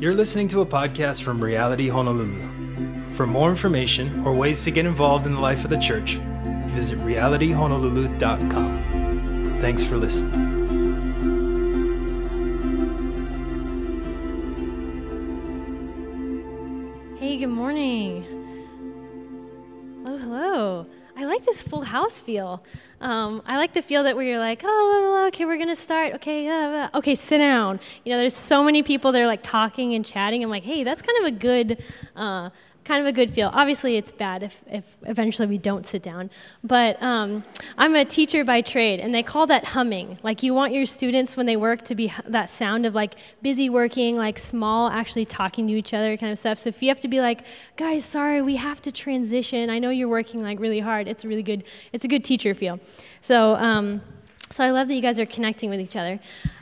You're listening to a podcast from Reality Honolulu. For more information or ways to get involved in the life of the church, visit realityhonolulu.com. Thanks for listening. House feel. Um, I like the feel that where you're like, oh, okay, we're gonna start. Okay, okay, sit down. You know, there's so many people that are like talking and chatting. I'm like, hey, that's kind of a good. Uh, kind of a good feel. Obviously, it's bad if, if eventually we don't sit down. But um, I'm a teacher by trade, and they call that humming. Like you want your students when they work to be that sound of like busy working, like small, actually talking to each other kind of stuff. So if you have to be like, guys, sorry, we have to transition. I know you're working like really hard. It's a really good. It's a good teacher feel. So. Um, so I love that you guys are connecting with each other.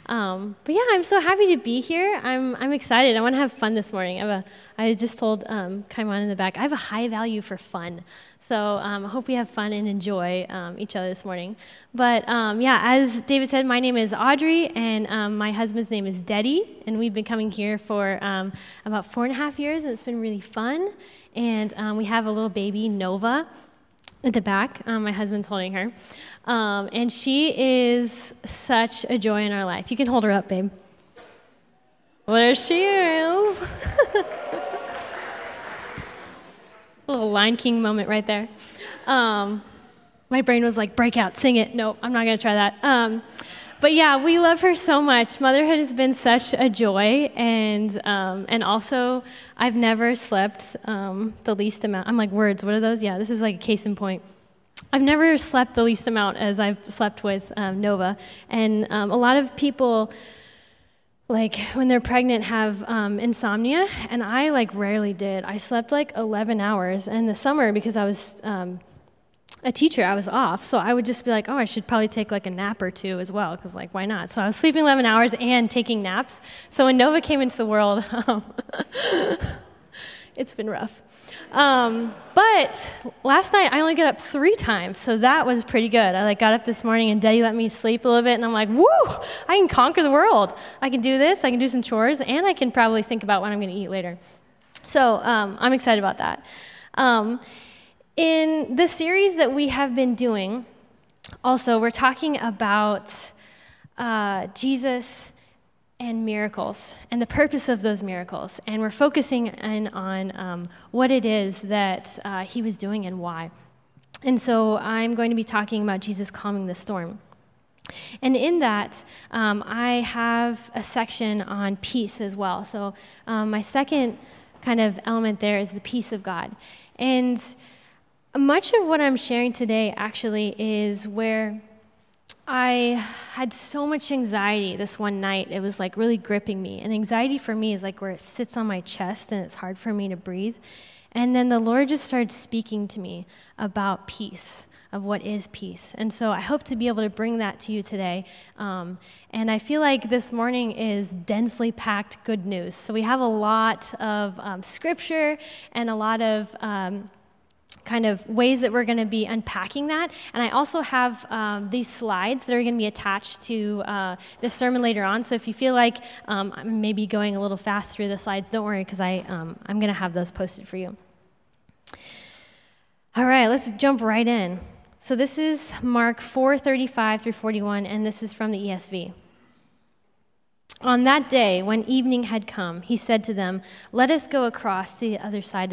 Um, but yeah, I'm so happy to be here. I'm, I'm excited. I want to have fun this morning. I, have a, I just told um, Kaiman in the back, I have a high value for fun. So um, I hope we have fun and enjoy um, each other this morning. But um, yeah, as David said, my name is Audrey, and um, my husband's name is Deddy, and we've been coming here for um, about four and a half years, and it's been really fun. And we have a little baby, Nova, at the back. my husband's holding her. Um, and she is such a joy in our life. You can hold her up, babe. There she is. little Lion King moment right there. Um, my brain was like, break out, sing it. No, I'm not going to try that. But yeah, we love her so much. Motherhood has been such a joy, and um, and also I've never slept um, the least amount. I'm like words. What are those? Yeah, this is like a case in point. I've never slept the least amount as I've slept with um, Nova. And um, a lot of people, like when they're pregnant, have um, insomnia, and I like rarely did. I slept like 11 hours in the summer because I was um, a teacher. I was off, so I would just be like, oh, I should probably take like a nap or two as well, because like why not? So I was sleeping 11 hours and taking naps. So when Nova came into the world, um, it's been rough. Um, but last night I only got up three times, so that was pretty good. I like got up this morning and Daddy let me sleep a little bit, and I'm like, woo! I can conquer the world. I can do this. I can do some chores, and I can probably think about what I'm going to eat later. So um, I'm excited about that. In the series that we have been doing, also we're talking about uh, Jesus and miracles and the purpose of those miracles. And we're focusing in on um, what it is that uh, he was doing and why. And so I'm going to be talking about Jesus calming the storm. And in that, um, I have a section on peace as well. So um, my second kind of element there is the peace of God. And much of what I'm sharing today actually is where I had so much anxiety this one night. It was like really gripping me. And anxiety for me is like where it sits on my chest and it's hard for me to breathe. And then the Lord just started speaking to me about peace, of what is peace. And so I hope to be able to bring that to you today. Um, and I feel like this morning is densely packed good news. So we have a lot of um, scripture and a lot of. Um, kind of ways that we're going to be unpacking that. And I also have um, these slides that are going to be attached to uh, the sermon later on. So if you feel like um, I'm maybe going a little fast through the slides, don't worry because um, I'm going to have those posted for you. All right, let's jump right in. So this is Mark 4:35 through 41, and this is from the ESV. On that day, when evening had come, he said to them, Let us go across to the other side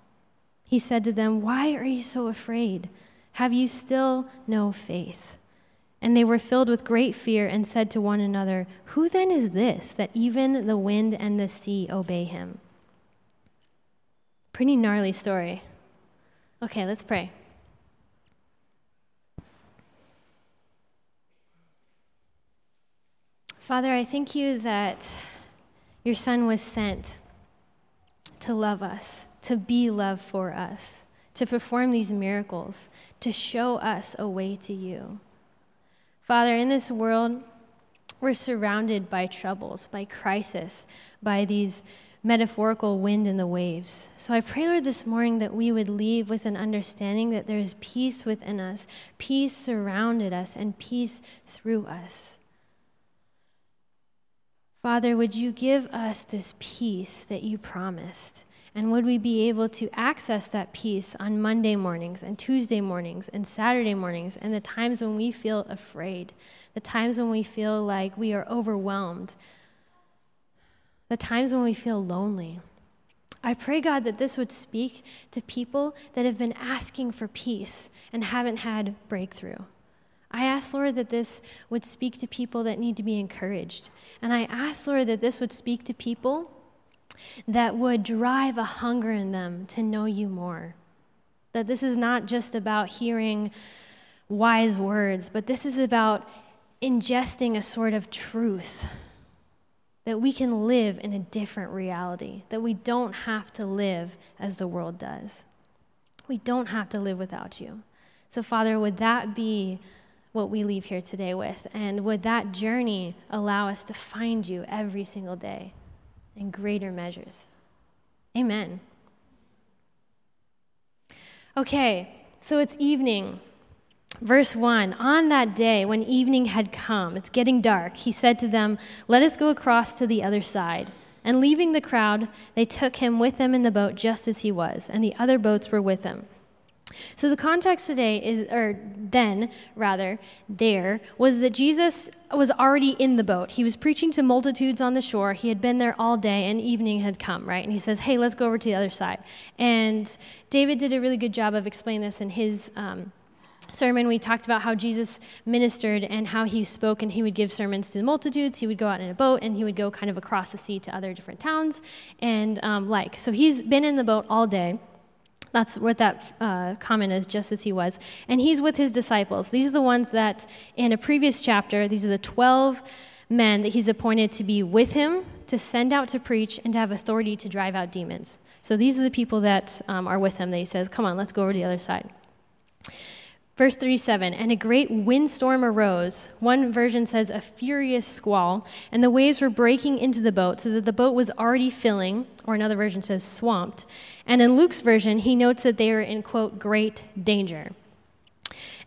He said to them, Why are you so afraid? Have you still no faith? And they were filled with great fear and said to one another, Who then is this that even the wind and the sea obey him? Pretty gnarly story. Okay, let's pray. Father, I thank you that your son was sent to love us, to be love for us, to perform these miracles, to show us a way to you. Father, in this world, we're surrounded by troubles, by crisis, by these metaphorical wind and the waves. So I pray, Lord, this morning that we would leave with an understanding that there is peace within us, peace surrounded us, and peace through us. Father, would you give us this peace that you promised? And would we be able to access that peace on Monday mornings and Tuesday mornings and Saturday mornings and the times when we feel afraid, the times when we feel like we are overwhelmed, the times when we feel lonely? I pray, God, that this would speak to people that have been asking for peace and haven't had breakthrough. I ask, Lord, that this would speak to people that need to be encouraged. And I ask, Lord, that this would speak to people that would drive a hunger in them to know you more. That this is not just about hearing wise words, but this is about ingesting a sort of truth that we can live in a different reality, that we don't have to live as the world does. We don't have to live without you. So, Father, would that be what we leave here today with? And would that journey allow us to find you every single day in greater measures? Amen. Okay, so it's evening. Verse 1 On that day, when evening had come, it's getting dark, he said to them, Let us go across to the other side. And leaving the crowd, they took him with them in the boat just as he was, and the other boats were with him. So the context today is, or then rather, there was that Jesus was already in the boat. He was preaching to multitudes on the shore. He had been there all day, and evening had come, right? And he says, "Hey, let's go over to the other side." And David did a really good job of explaining this in his. Um, sermon, we talked about how Jesus ministered and how he spoke, and he would give sermons to the multitudes. He would go out in a boat and he would go kind of across the sea to other different towns and um, like. So he's been in the boat all day. That's what that uh, comment is, just as he was. And he's with his disciples. These are the ones that, in a previous chapter, these are the 12 men that he's appointed to be with him, to send out to preach, and to have authority to drive out demons. So these are the people that um, are with him that he says, Come on, let's go over to the other side. Verse 37 And a great windstorm arose. One version says a furious squall, and the waves were breaking into the boat so that the boat was already filling, or another version says swamped. And in Luke's version, he notes that they were in, quote, great danger.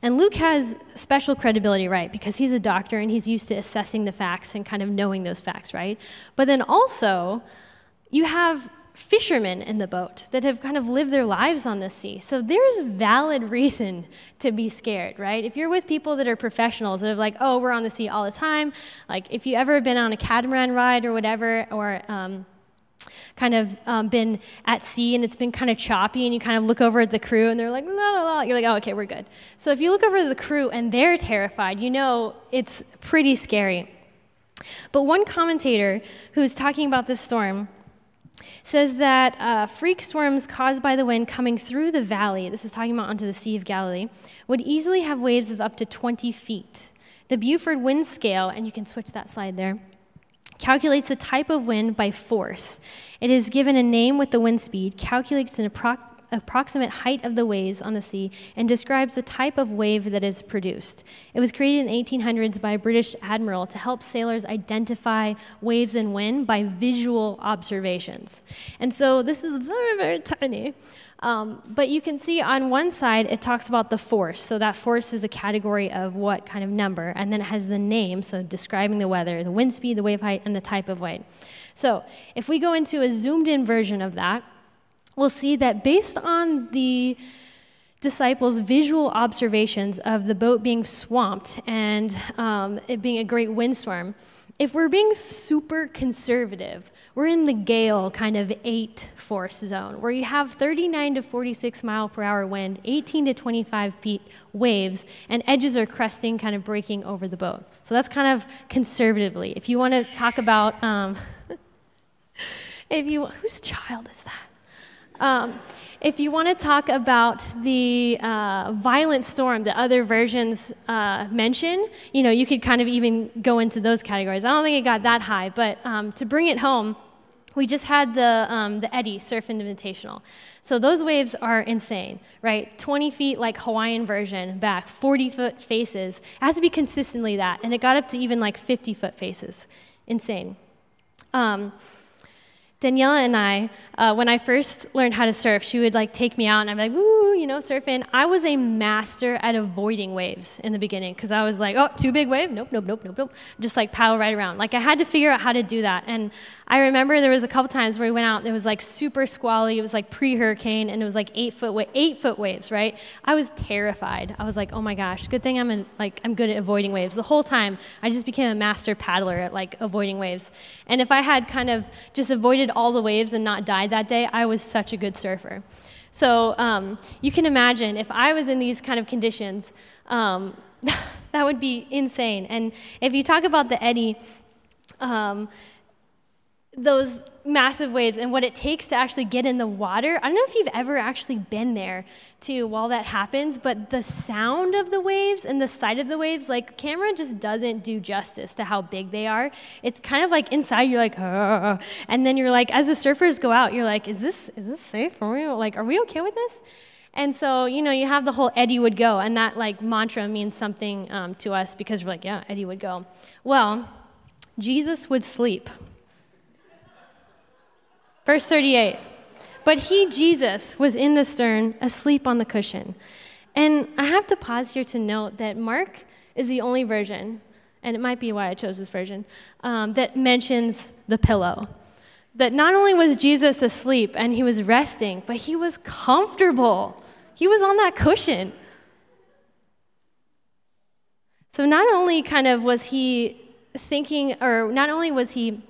And Luke has special credibility, right? Because he's a doctor and he's used to assessing the facts and kind of knowing those facts, right? But then also, you have fishermen in the boat that have kind of lived their lives on the sea. So there's valid reason to be scared, right? If you're with people that are professionals that are like, oh, we're on the sea all the time, like if you ever been on a catamaran ride or whatever, or um, kind of um, been at sea and it's been kind of choppy and you kind of look over at the crew and they're like, la la la, you're like, oh, okay, we're good. So if you look over at the crew and they're terrified, you know it's pretty scary. But one commentator who's talking about this storm says that uh, freak storms caused by the wind coming through the valley, this is talking about onto the Sea of Galilee, would easily have waves of up to 20 feet. The Beaufort wind scale, and you can switch that slide there, calculates the type of wind by force. It is given a name with the wind speed, calculates an approximate approximate height of the waves on the sea and describes the type of wave that is produced. It was created in the 1800s by a British admiral to help sailors identify waves and wind by visual observations. And so this is very, very tiny. Um, but you can see on one side it talks about the force. So that force is a category of what kind of number, and then it has the name, so describing the weather, the wind speed, the wave height, and the type of wave. So if we go into a zoomed in version of that, we'll see that based on the disciples' visual observations of the boat being swamped and um, it being a great windstorm, if we're being super conservative, we're in the gale kind of eight force zone where you have 39 to 46 mile per hour wind, 18 to 25 feet waves, and edges are cresting, kind of breaking over the boat. So that's kind of conservatively. If you want to talk about, um, if you, whose child is that? Um, if you want to talk about the uh, violent storm that other versions uh, mention, you know, you could kind of even go into those categories. I don't think it got that high, but um, to bring it home, we just had the, um, the Eddie Surf Invitational. So those waves are insane, right? 20 feet, like Hawaiian version, back, 40 foot faces. It has to be consistently that. And it got up to even like 50 foot faces. Insane. Um, Daniela and I, uh, when I first learned how to surf, she would like take me out and I'd be like, woo, you know, surfing. I was a master at avoiding waves in the beginning because I was like, oh, too big wave? Nope, nope, nope, nope, nope. Just like paddle right around. Like I had to figure out how to do that. And I remember there was a couple times where we went out, and it was like super squally, it was like pre-hurricane, and it was like eight foot, wa- eight foot waves, right? I was terrified. I was like, oh my gosh, good thing I'm in, like I'm good at avoiding waves. The whole time, I just became a master paddler at like avoiding waves. And if I had kind of just avoided all the waves and not died that day, I was such a good surfer. So um, you can imagine if I was in these kind of conditions, um, that would be insane. And if you talk about the Eddie, um, those massive waves and what it takes to actually get in the water. I don't know if you've ever actually been there to while that happens, but the sound of the waves and the sight of the waves, like camera just doesn't do justice to how big they are. It's kind of like inside you're like, Argh. and then you're like, as the surfers go out, you're like, is this is this safe for me? Like, are we okay with this? And so, you know, you have the whole Eddie would go, and that like mantra means something um, to us because we're like, yeah, Eddie would go. Well, Jesus would sleep. Verse 38. But he, Jesus, was in the stern, asleep on the cushion. And I have to pause here to note that Mark is the only version, and it might be why I chose this version, um, that mentions the pillow. That not only was Jesus asleep and he was resting, but he was comfortable. He was on that cushion. So not only kind of was he thinking, or not only was he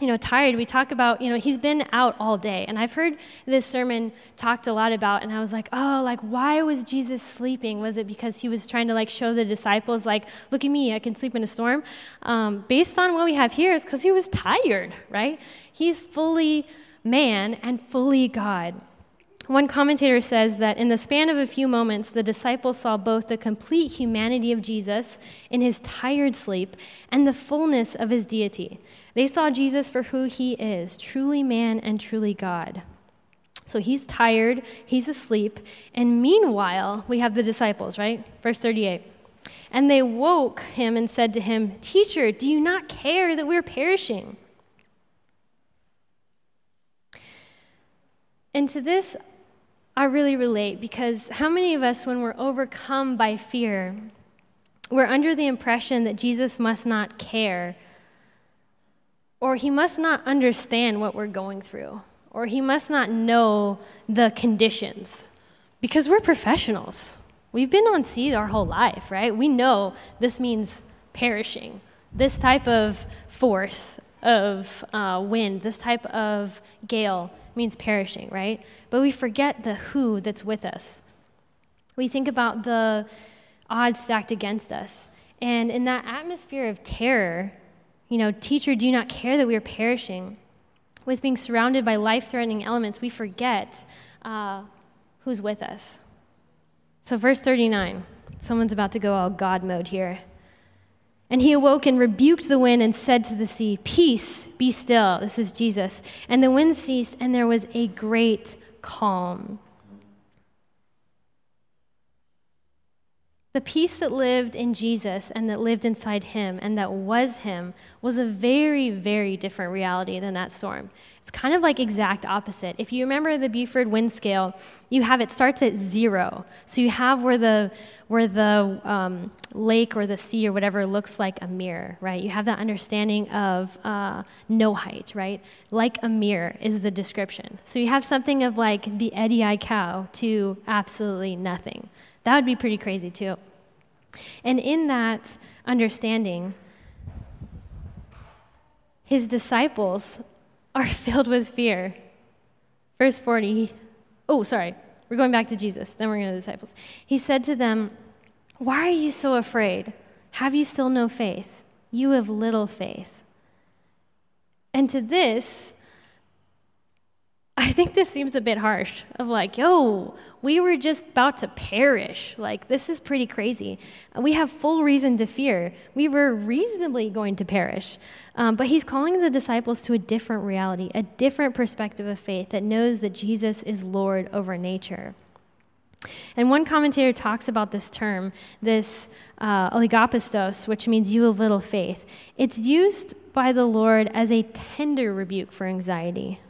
you know, tired, we talk about, you know, he's been out all day. And I've heard this sermon talked a lot about, and I was like, oh, like, why was Jesus sleeping? Was it because he was trying to, like, show the disciples, like, look at me, I can sleep in a storm? Um, based on what we have here, is because he was tired, right? He's fully man and fully God. One commentator says that in the span of a few moments, the disciples saw both the complete humanity of Jesus in his tired sleep and the fullness of his deity. They saw Jesus for who he is truly man and truly God. So he's tired, he's asleep, and meanwhile, we have the disciples, right? Verse 38. And they woke him and said to him, Teacher, do you not care that we're perishing? And to this, I really relate because how many of us, when we're overcome by fear, we're under the impression that Jesus must not care or he must not understand what we're going through, or he must not know the conditions, because we're professionals. We've been on sea our whole life, right? We know this means perishing. This type of force of uh, wind, this type of gale means perishing, right? But we forget the who that's with us. We think about the odds stacked against us. And in that atmosphere of terror, you know, teacher, do you not care that we are perishing? With being surrounded by life threatening elements, we forget uh, who's with us. So, verse 39, someone's about to go all God mode here. And he awoke and rebuked the wind and said to the sea, Peace, be still. This is Jesus. And the wind ceased, and there was a great calm. The peace that lived in Jesus and that lived inside him and that was him was a very, very different reality than that storm. It's kind of like exact opposite. If you remember the Beaufort wind scale, you have it starts at zero. So you have where the where the um, lake or the sea or whatever looks like a mirror, right? You have that understanding of uh, no height, right? Like a mirror is the description. So you have something of like the Eddie Aikau to absolutely nothing. That would be pretty crazy too. And in that understanding, his disciples are filled with fear. Verse 40, oh, sorry, we're going back to Jesus, then we're going to the disciples. He said to them, Why are you so afraid? Have you still no faith? You have little faith. And to this, think this seems a bit harsh of like, yo, we were just about to perish. Like, this is pretty crazy. We have full reason to fear. We were reasonably going to perish. Um, but he's calling the disciples to a different reality, a different perspective of faith that knows that Jesus is Lord over nature. And one commentator talks about this term, this uh, oligopistos, which means you of little faith. It's used by the Lord as a tender rebuke for anxiety.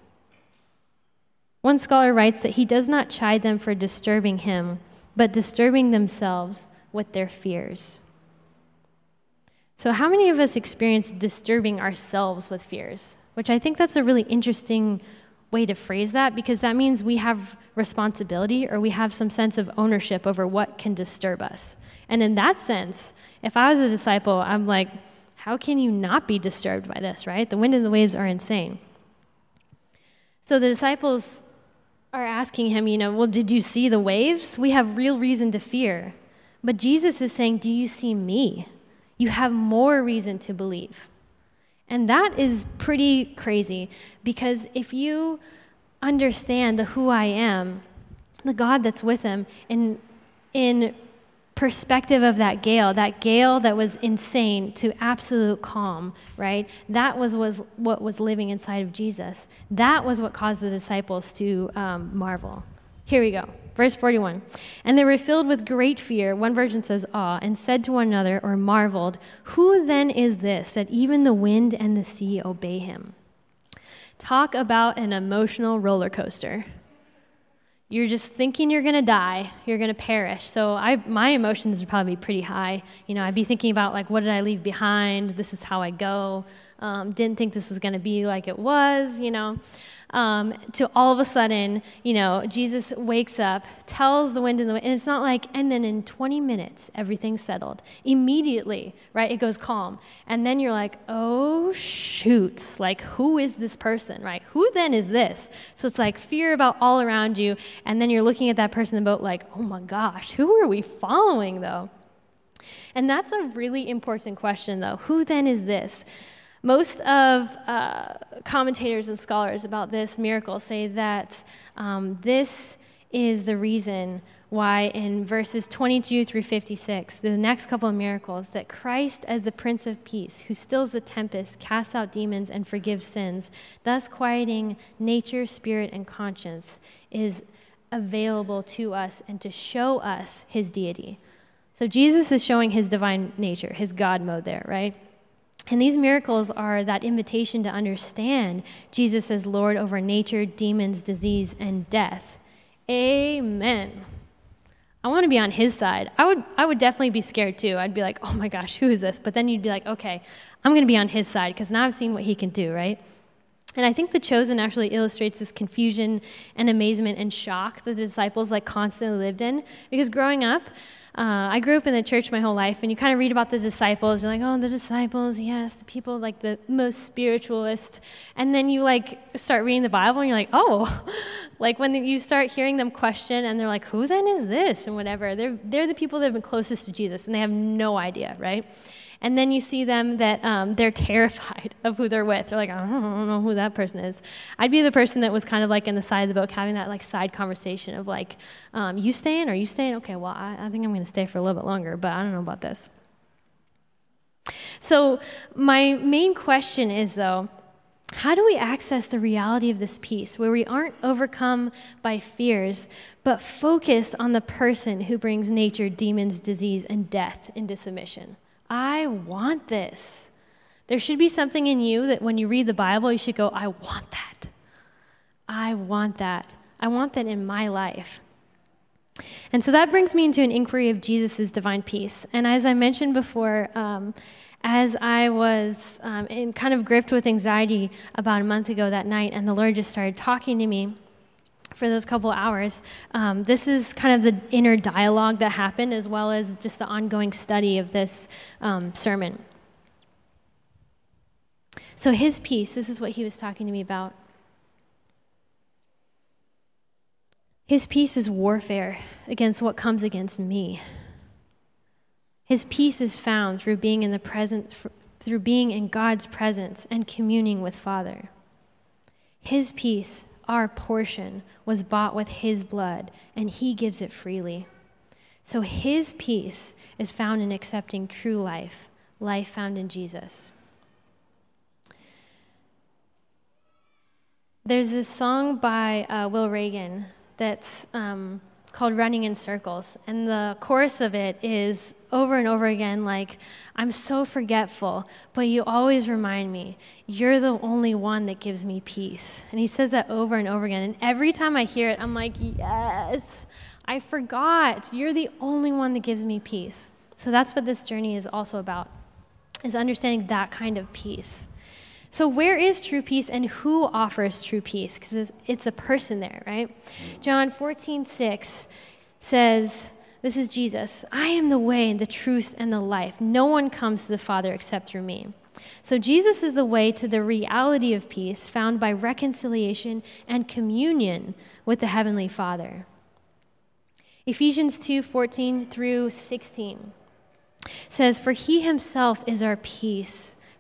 One scholar writes that he does not chide them for disturbing him, but disturbing themselves with their fears. So, how many of us experience disturbing ourselves with fears? Which I think that's a really interesting way to phrase that because that means we have responsibility or we have some sense of ownership over what can disturb us. And in that sense, if I was a disciple, I'm like, how can you not be disturbed by this, right? The wind and the waves are insane. So the disciples are asking him, you know, well, did you see the waves? We have real reason to fear. But Jesus is saying, do you see me? You have more reason to believe. And that is pretty crazy because if you understand the who I am, the God that's with him, in, in perspective of that gale, that gale that was insane to absolute calm, right? That was, was what was living inside of Jesus. That was what caused the disciples to um, marvel. Here we go. Verse 41. And they were filled with great fear, one version says awe, and said to one another, or marveled, Who then is this that even the wind and the sea obey him? Talk about an emotional roller coaster you're just thinking you're going to die, you're going to perish. So I, my emotions would probably be pretty high. You know, I'd be thinking about like, what did I leave behind? This is how I go. Um, didn't think this was going to be like it was. You know, um, to all of a sudden, you know, Jesus wakes up, tells the wind and the wind, and it's not like, and then in 20 minutes, everything's settled. Immediately, right, it goes calm. And then you're like, oh, shoot, like, who is this person, right? Who then is this? So it's like fear about all around you, and then you're looking at that person in the boat like, oh my gosh, who are we following, though? And that's a really important question, though. Who then is this? Most of uh, commentators and scholars about this miracle say that um, this is the reason why in verses 22 through 56, the next couple of miracles, that Christ, as the Prince of Peace, who stills the tempest, casts out demons, and forgives sins, thus quieting nature, spirit, and conscience, is available to us and to show us his deity. So Jesus is showing his divine nature, his God mode there, right? And these miracles are that invitation to understand Jesus as Lord over nature, demons, disease, and death. Amen. I want to be on his side. I would, I would definitely be scared too. I'd be like, oh my gosh, who is this? But then you'd be like, okay, I'm going to be on his side because now I've seen what he can do, right? And I think The Chosen actually illustrates this confusion and amazement and shock that the disciples like constantly lived in. Because growing up, uh, I grew up in the church my whole life, and you kind of read about the disciples. You're like, oh, the disciples, yes, the people like the most spiritualist. And then you like start reading the Bible, and you're like, oh, like when you start hearing them question, and they're like, who then is this, and whatever. They're they're the people that have been closest to Jesus, and they have no idea, right? And then you see them that um, they're terrified of who they're with. They're like, I don't know who that person is. I'd be the person that was kind of like in the side of the boat having that like side conversation of like, um, you staying? Are you staying? Okay, well, I, I think I'm going to stay for a little bit longer, but I don't know about this. So, my main question is though, how do we access the reality of this peace where we aren't overcome by fears, but focused on the person who brings nature, demons, disease, and death into submission? I want this. There should be something in you that when you read the Bible, you should go, I want that. I want that. I want that in my life. And so that brings me into an inquiry of Jesus' divine peace. And as I mentioned before, um, as I was um, in kind of gripped with anxiety about a month ago that night, and the Lord just started talking to me for those couple hours. Um, this is kind of the inner dialogue that happened, as well as just the ongoing study of this um, sermon. So, his peace, this is what he was talking to me about. His peace is warfare against what comes against me. His peace is found through being in the presence, through being in God's presence and communing with Father. His peace our portion, was bought with his blood, and he gives it freely. So his peace is found in accepting true life, life found in Jesus. There's this song by uh, Will Reagan that's um, called Running in Circles. And the chorus of it is over and over again like, I'm so forgetful, but you always remind me, you're the only one that gives me peace. And he says that over and over again. And every time I hear it, I'm like, yes, I forgot. You're the only one that gives me peace. So that's what this journey is also about, is understanding that kind of peace. So, where is true peace and who offers true peace? Because it's a person there, right? John 14, 6 says, This is Jesus. I am the way, the truth, and the life. No one comes to the Father except through me. So, Jesus is the way to the reality of peace found by reconciliation and communion with the Heavenly Father. Ephesians 2 14 through 16 says, For he himself is our peace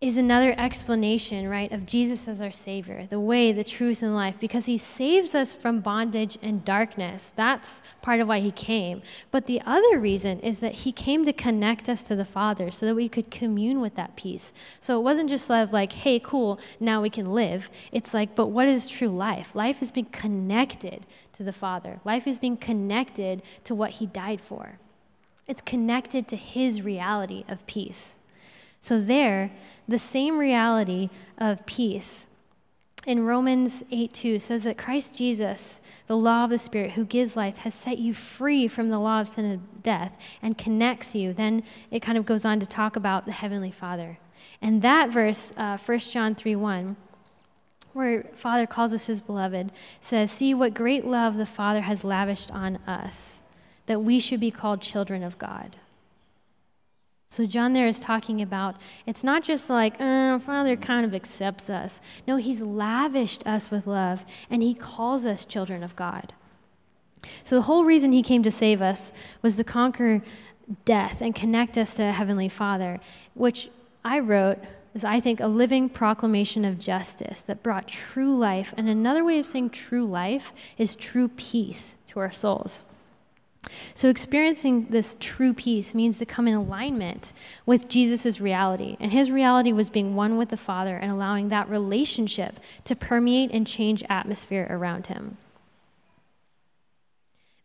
is another explanation, right, of Jesus as our Savior, the way, the truth, and life, because He saves us from bondage and darkness. That's part of why He came. But the other reason is that He came to connect us to the Father so that we could commune with that peace. So it wasn't just like, hey, cool, now we can live. It's like, but what is true life? Life is being connected to the Father, life is being connected to what He died for. It's connected to His reality of peace. So there, the same reality of peace in Romans 8 2 says that Christ Jesus, the law of the Spirit who gives life, has set you free from the law of sin and death and connects you. Then it kind of goes on to talk about the Heavenly Father. And that verse, uh, 1 John 3 1, where Father calls us his beloved, says, See what great love the Father has lavished on us, that we should be called children of God. So, John there is talking about it's not just like, oh, Father kind of accepts us. No, He's lavished us with love, and He calls us children of God. So, the whole reason He came to save us was to conquer death and connect us to Heavenly Father, which I wrote is, I think, a living proclamation of justice that brought true life. And another way of saying true life is true peace to our souls. So, experiencing this true peace means to come in alignment with Jesus' reality. And his reality was being one with the Father and allowing that relationship to permeate and change atmosphere around him.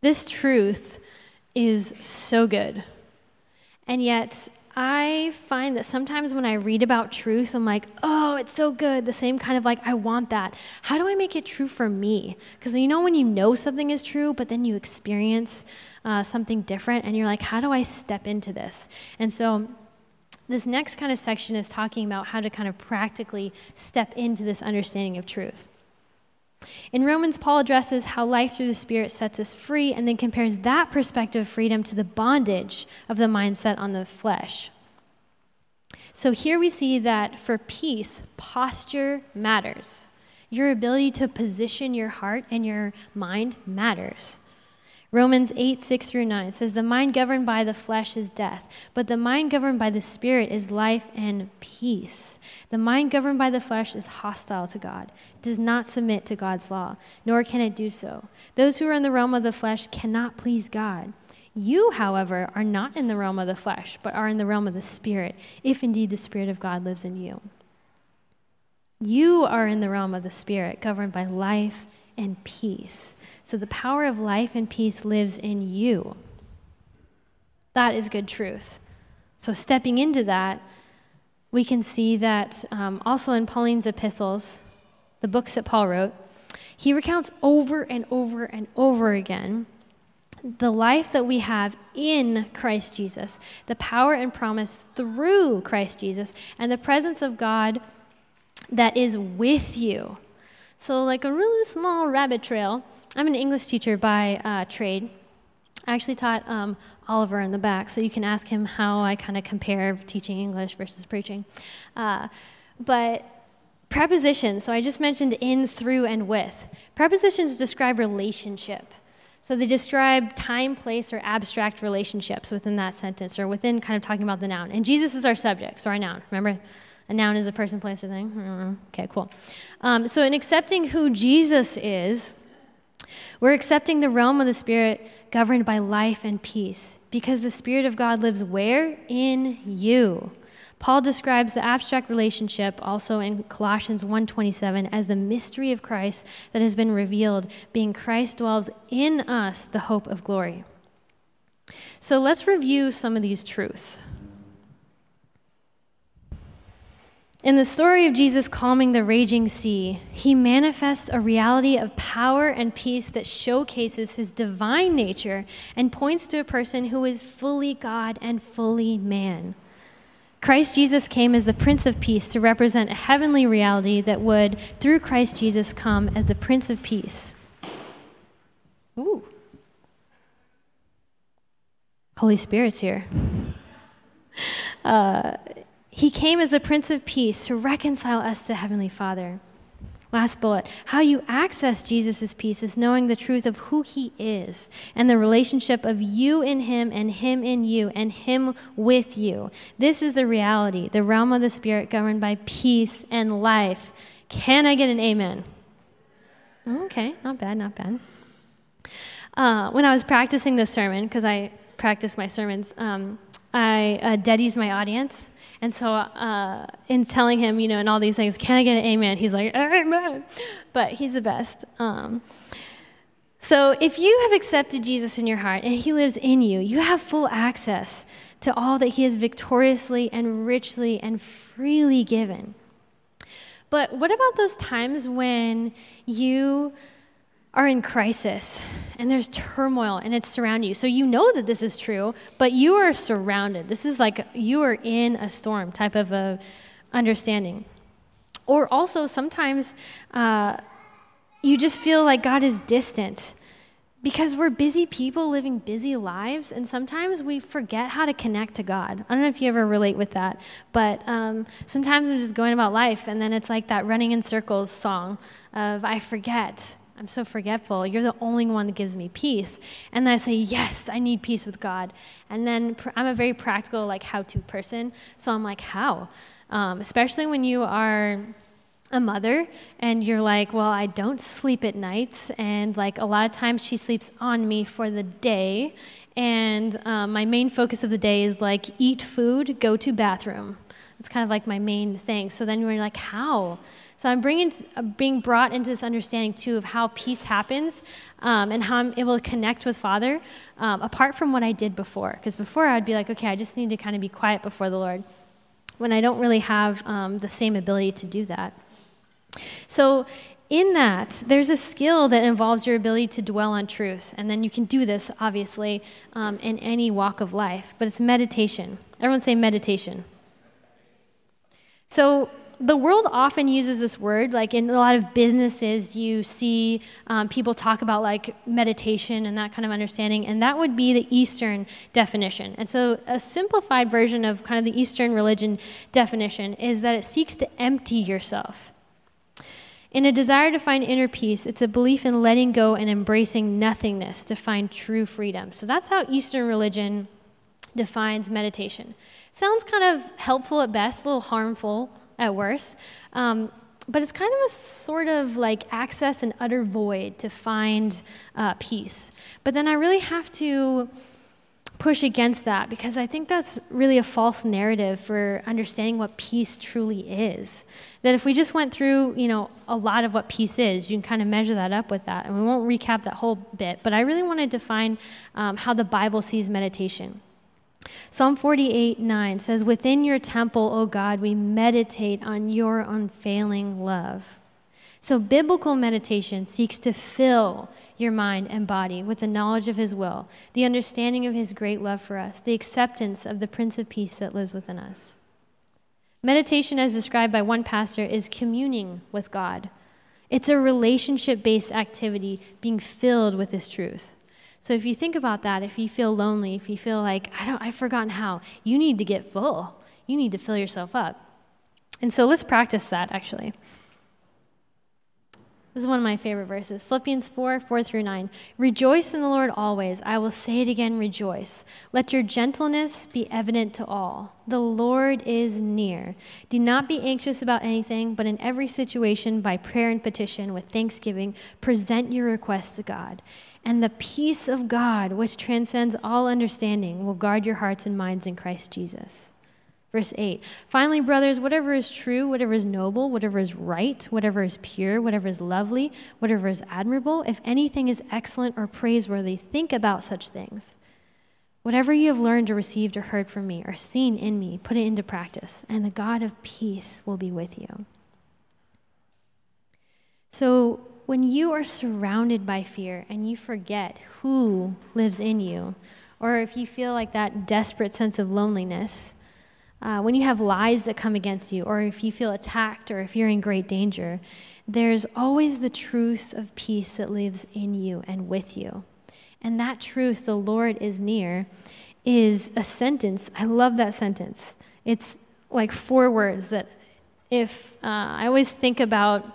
This truth is so good. And yet, I find that sometimes when I read about truth, I'm like, oh, it's so good. The same kind of like, I want that. How do I make it true for me? Because you know when you know something is true, but then you experience uh, something different, and you're like, how do I step into this? And so this next kind of section is talking about how to kind of practically step into this understanding of truth. In Romans, Paul addresses how life through the Spirit sets us free and then compares that perspective of freedom to the bondage of the mindset on the flesh. So here we see that for peace, posture matters. Your ability to position your heart and your mind matters. Romans 8, 6 through 9 says, The mind governed by the flesh is death, but the mind governed by the Spirit is life and peace. The mind governed by the flesh is hostile to God, it does not submit to God's law, nor can it do so. Those who are in the realm of the flesh cannot please God. You, however, are not in the realm of the flesh, but are in the realm of the Spirit, if indeed the Spirit of God lives in you. You are in the realm of the Spirit, governed by life and peace. So the power of life and peace lives in you. That is good truth. So, stepping into that, we can see that um, also in Pauline's epistles, the books that Paul wrote, he recounts over and over and over again the life that we have in Christ Jesus, the power and promise through Christ Jesus, and the presence of God that is with you. So, like a really small rabbit trail. I'm an English teacher by uh, trade. I actually taught um, Oliver in the back, so you can ask him how I kind of compare teaching English versus preaching. Uh, but prepositions, so I just mentioned in, through, and with. Prepositions describe relationship. So they describe time, place, or abstract relationships within that sentence or within kind of talking about the noun. And Jesus is our subject, so our noun. Remember, a noun is a person, place, or thing? Mm-hmm. Okay, cool. Um, so in accepting who Jesus is, we're accepting the realm of the Spirit governed by life and peace because the Spirit of God lives where? In you. Paul describes the abstract relationship also in Colossians 1:27 as the mystery of Christ that has been revealed, being Christ dwells in us, the hope of glory. So let's review some of these truths. In the story of Jesus calming the raging sea, he manifests a reality of power and peace that showcases his divine nature and points to a person who is fully God and fully man. Christ Jesus came as the Prince of Peace to represent a heavenly reality that would, through Christ Jesus, come as the Prince of Peace. Ooh. Holy Spirit's here. Uh, he came as the Prince of Peace to reconcile us to Heavenly Father. Last bullet. How you access Jesus' peace is knowing the truth of who he is and the relationship of you in him and him in you and him with you. This is the reality, the realm of the Spirit governed by peace and life. Can I get an amen? Okay, not bad, not bad. Uh, when I was practicing this sermon, because I practice my sermons, um, I uh, my audience. And so, uh, in telling him, you know, and all these things, can I get an amen? He's like, amen. But he's the best. Um, so, if you have accepted Jesus in your heart and he lives in you, you have full access to all that he has victoriously and richly and freely given. But what about those times when you are in crisis and there's turmoil and it's surrounding you. So you know that this is true, but you are surrounded. This is like you are in a storm type of a understanding. Or also sometimes uh, you just feel like God is distant because we're busy people living busy lives, and sometimes we forget how to connect to God. I don't know if you ever relate with that, but um, sometimes I'm just going about life, and then it's like that running in circles song of I forget I'm so forgetful. You're the only one that gives me peace. And then I say, Yes, I need peace with God. And then pr- I'm a very practical, like, how to person. So I'm like, How? Um, especially when you are a mother and you're like, Well, I don't sleep at night. And, like, a lot of times she sleeps on me for the day. And um, my main focus of the day is like, eat food, go to bathroom. It's kind of like my main thing. So then you're like, How? So I'm bringing, uh, being brought into this understanding too of how peace happens um, and how I'm able to connect with Father um, apart from what I did before. Because before I'd be like, okay, I just need to kind of be quiet before the Lord when I don't really have um, the same ability to do that. So in that, there's a skill that involves your ability to dwell on truth. And then you can do this, obviously, um, in any walk of life. But it's meditation. Everyone say meditation. So the world often uses this word, like in a lot of businesses, you see um, people talk about like meditation and that kind of understanding, and that would be the Eastern definition. And so, a simplified version of kind of the Eastern religion definition is that it seeks to empty yourself. In a desire to find inner peace, it's a belief in letting go and embracing nothingness to find true freedom. So, that's how Eastern religion defines meditation. Sounds kind of helpful at best, a little harmful at worst. Um, but it's kind of a sort of like access an utter void to find uh, peace. But then I really have to push against that because I think that's really a false narrative for understanding what peace truly is. That if we just went through, you know, a lot of what peace is, you can kind of measure that up with that. And we won't recap that whole bit, but I really want to define um, how the Bible sees meditation. Psalm 48 9 says, Within your temple, O God, we meditate on your unfailing love. So, biblical meditation seeks to fill your mind and body with the knowledge of His will, the understanding of His great love for us, the acceptance of the Prince of Peace that lives within us. Meditation, as described by one pastor, is communing with God. It's a relationship based activity being filled with this truth. So if you think about that, if you feel lonely, if you feel like, I don't, I've forgotten how, you need to get full. You need to fill yourself up. And so let's practice that actually. This is one of my favorite verses Philippians 4 4 through 9. Rejoice in the Lord always. I will say it again, rejoice. Let your gentleness be evident to all. The Lord is near. Do not be anxious about anything, but in every situation, by prayer and petition, with thanksgiving, present your requests to God. And the peace of God, which transcends all understanding, will guard your hearts and minds in Christ Jesus. Verse 8 Finally, brothers, whatever is true, whatever is noble, whatever is right, whatever is pure, whatever is lovely, whatever is admirable, if anything is excellent or praiseworthy, think about such things. Whatever you have learned or received or heard from me or seen in me, put it into practice, and the God of peace will be with you. So, when you are surrounded by fear and you forget who lives in you, or if you feel like that desperate sense of loneliness, uh, when you have lies that come against you, or if you feel attacked, or if you're in great danger, there's always the truth of peace that lives in you and with you. And that truth, the Lord is near, is a sentence. I love that sentence. It's like four words that if uh, I always think about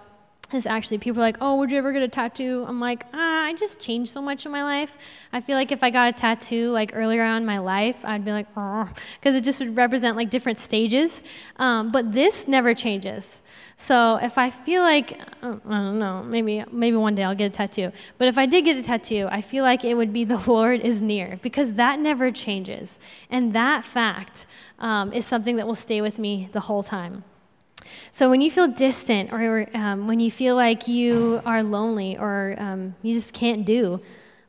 is actually people are like, oh, would you ever get a tattoo? I'm like, ah, I just changed so much in my life. I feel like if I got a tattoo like earlier on in my life, I'd be like, oh, because it just would represent like different stages. Um, but this never changes. So if I feel like, uh, I don't know, maybe maybe one day I'll get a tattoo. But if I did get a tattoo, I feel like it would be the Lord is near because that never changes, and that fact um, is something that will stay with me the whole time. So when you feel distant or um, when you feel like you are lonely or um, you just can't do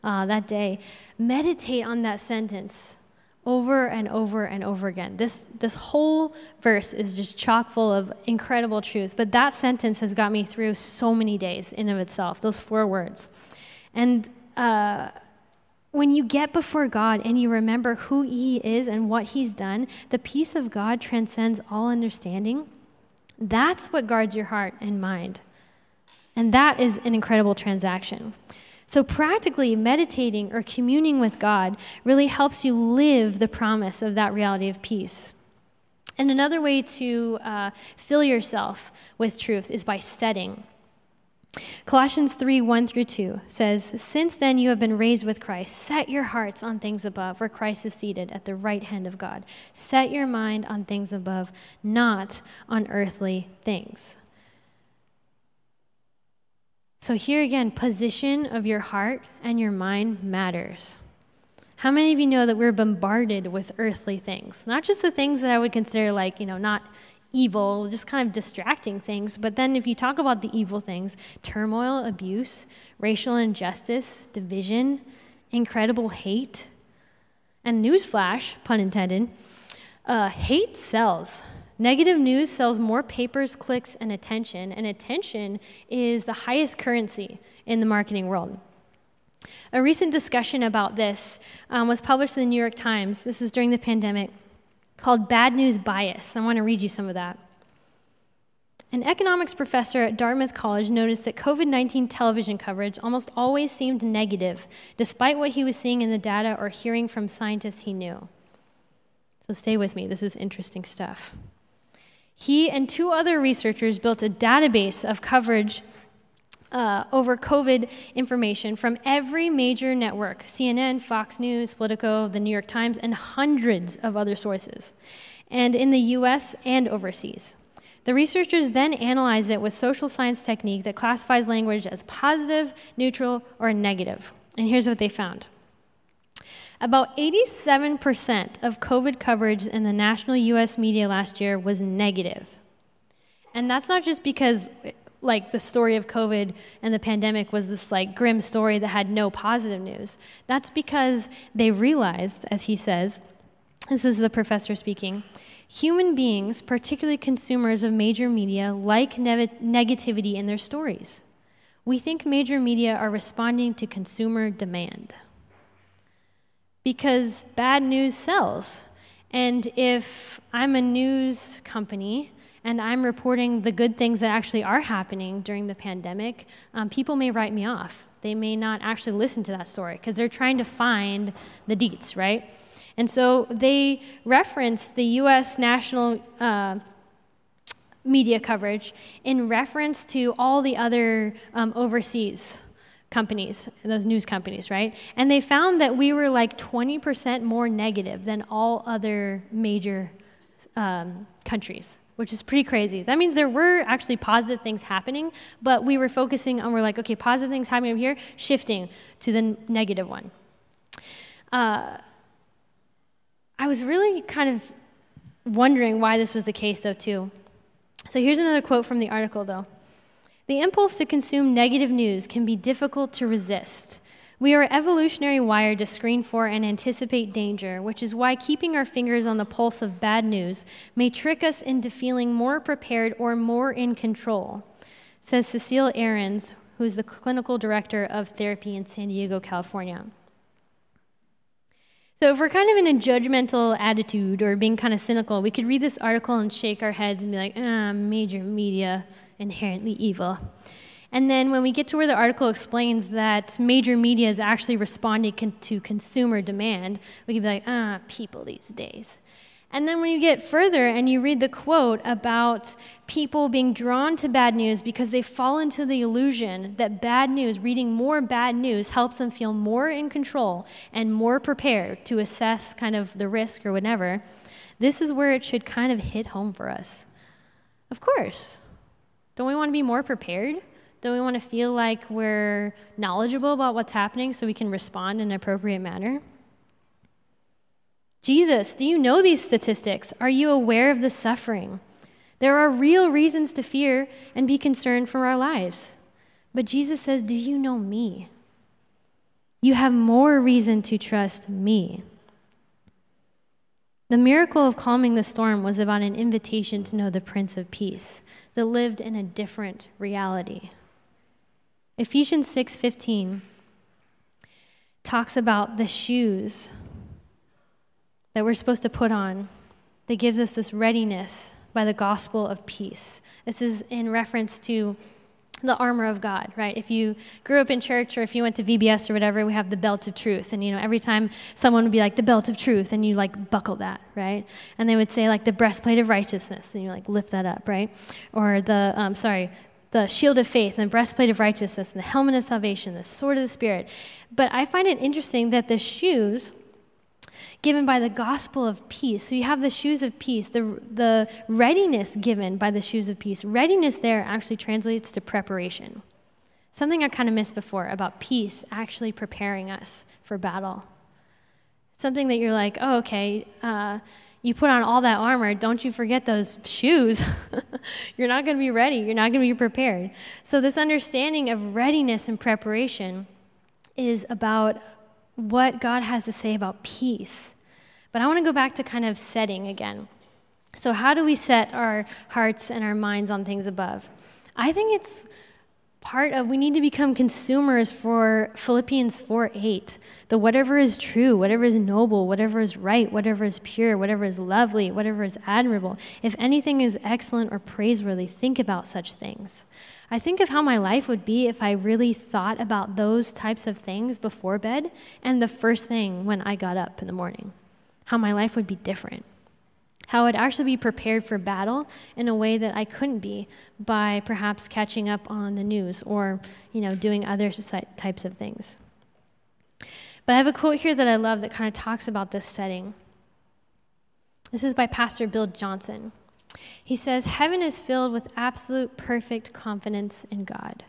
uh, that day, meditate on that sentence over and over and over again. This, this whole verse is just chock full of incredible truths, but that sentence has got me through so many days in of itself, those four words. And uh, when you get before God and you remember who He is and what He's done, the peace of God transcends all understanding. That's what guards your heart and mind. And that is an incredible transaction. So, practically, meditating or communing with God really helps you live the promise of that reality of peace. And another way to uh, fill yourself with truth is by setting. Colossians 3 1 through 2 says, Since then you have been raised with Christ, set your hearts on things above, where Christ is seated at the right hand of God. Set your mind on things above, not on earthly things. So, here again, position of your heart and your mind matters. How many of you know that we're bombarded with earthly things? Not just the things that I would consider like, you know, not evil, just kind of distracting things. But then if you talk about the evil things, turmoil, abuse, racial injustice, division, incredible hate, and newsflash, pun intended, uh, hate sells. Negative news sells more papers, clicks, and attention, and attention is the highest currency in the marketing world. A recent discussion about this um, was published in the New York Times. This was during the pandemic called Bad News Bias. I want to read you some of that. An economics professor at Dartmouth College noticed that COVID 19 television coverage almost always seemed negative, despite what he was seeing in the data or hearing from scientists he knew. So stay with me, this is interesting stuff. He and two other researchers built a database of coverage uh, over COVID information from every major network CNN, Fox News, Politico, the New York Times, and hundreds of other sources, and in the US and overseas. The researchers then analyzed it with social science technique that classifies language as positive, neutral, or negative. And here's what they found. About 87% of COVID coverage in the national US media last year was negative. And that's not just because like the story of COVID and the pandemic was this like grim story that had no positive news. That's because they realized, as he says, this is the professor speaking, human beings, particularly consumers of major media, like ne- negativity in their stories. We think major media are responding to consumer demand because bad news sells. And if I'm a news company and I'm reporting the good things that actually are happening during the pandemic, um, people may write me off. They may not actually listen to that story because they're trying to find the deets, right? And so they reference the US national uh, media coverage in reference to all the other um, overseas companies, those news companies, right? And they found that we were like 20% more negative than all other major um, countries, which is pretty crazy. That means there were actually positive things happening, but we were focusing on, we're like, okay, positive things happening here, shifting to the negative one. Uh, I was really kind of wondering why this was the case, though, too. So here's another quote from the article, though. The impulse to consume negative news can be difficult to resist. We are evolutionary wired to screen for and anticipate danger, which is why keeping our fingers on the pulse of bad news may trick us into feeling more prepared or more in control, says Cecile Ahrens, who is the clinical director of therapy in San Diego, California. So, if we're kind of in a judgmental attitude or being kind of cynical, we could read this article and shake our heads and be like, ah, major media, inherently evil. And then when we get to where the article explains that major media is actually responding con- to consumer demand, we can be like, ah, people these days. And then when you get further and you read the quote about people being drawn to bad news because they fall into the illusion that bad news, reading more bad news, helps them feel more in control and more prepared to assess kind of the risk or whatever, this is where it should kind of hit home for us. Of course. Don't we want to be more prepared? Don't we want to feel like we're knowledgeable about what's happening so we can respond in an appropriate manner? Jesus, do you know these statistics? Are you aware of the suffering? There are real reasons to fear and be concerned for our lives. But Jesus says, Do you know me? You have more reason to trust me. The miracle of calming the storm was about an invitation to know the Prince of Peace that lived in a different reality. Ephesians 6:15 talks about the shoes that we're supposed to put on that gives us this readiness by the gospel of peace. This is in reference to the armor of God, right? If you grew up in church or if you went to VBS or whatever, we have the belt of truth. And, you know, every time someone would be like, the belt of truth, and you like buckle that, right? And they would say, like, the breastplate of righteousness, and you like lift that up, right? Or the, um, sorry, the shield of faith and the breastplate of righteousness and the helmet of salvation, the sword of the Spirit. But I find it interesting that the shoes, given by the gospel of peace. So you have the shoes of peace, the, the readiness given by the shoes of peace. Readiness there actually translates to preparation. Something I kind of missed before about peace actually preparing us for battle. Something that you're like, oh, okay, uh, you put on all that armor, don't you forget those shoes. you're not going to be ready, you're not going to be prepared. So, this understanding of readiness and preparation is about what God has to say about peace. But I want to go back to kind of setting again. So, how do we set our hearts and our minds on things above? I think it's part of we need to become consumers for Philippians 4 8. The whatever is true, whatever is noble, whatever is right, whatever is pure, whatever is lovely, whatever is admirable, if anything is excellent or praiseworthy, think about such things. I think of how my life would be if I really thought about those types of things before bed and the first thing when I got up in the morning. How my life would be different. How I'd actually be prepared for battle in a way that I couldn't be by perhaps catching up on the news or, you know, doing other types of things. But I have a quote here that I love that kind of talks about this setting. This is by Pastor Bill Johnson. He says, Heaven is filled with absolute perfect confidence in God.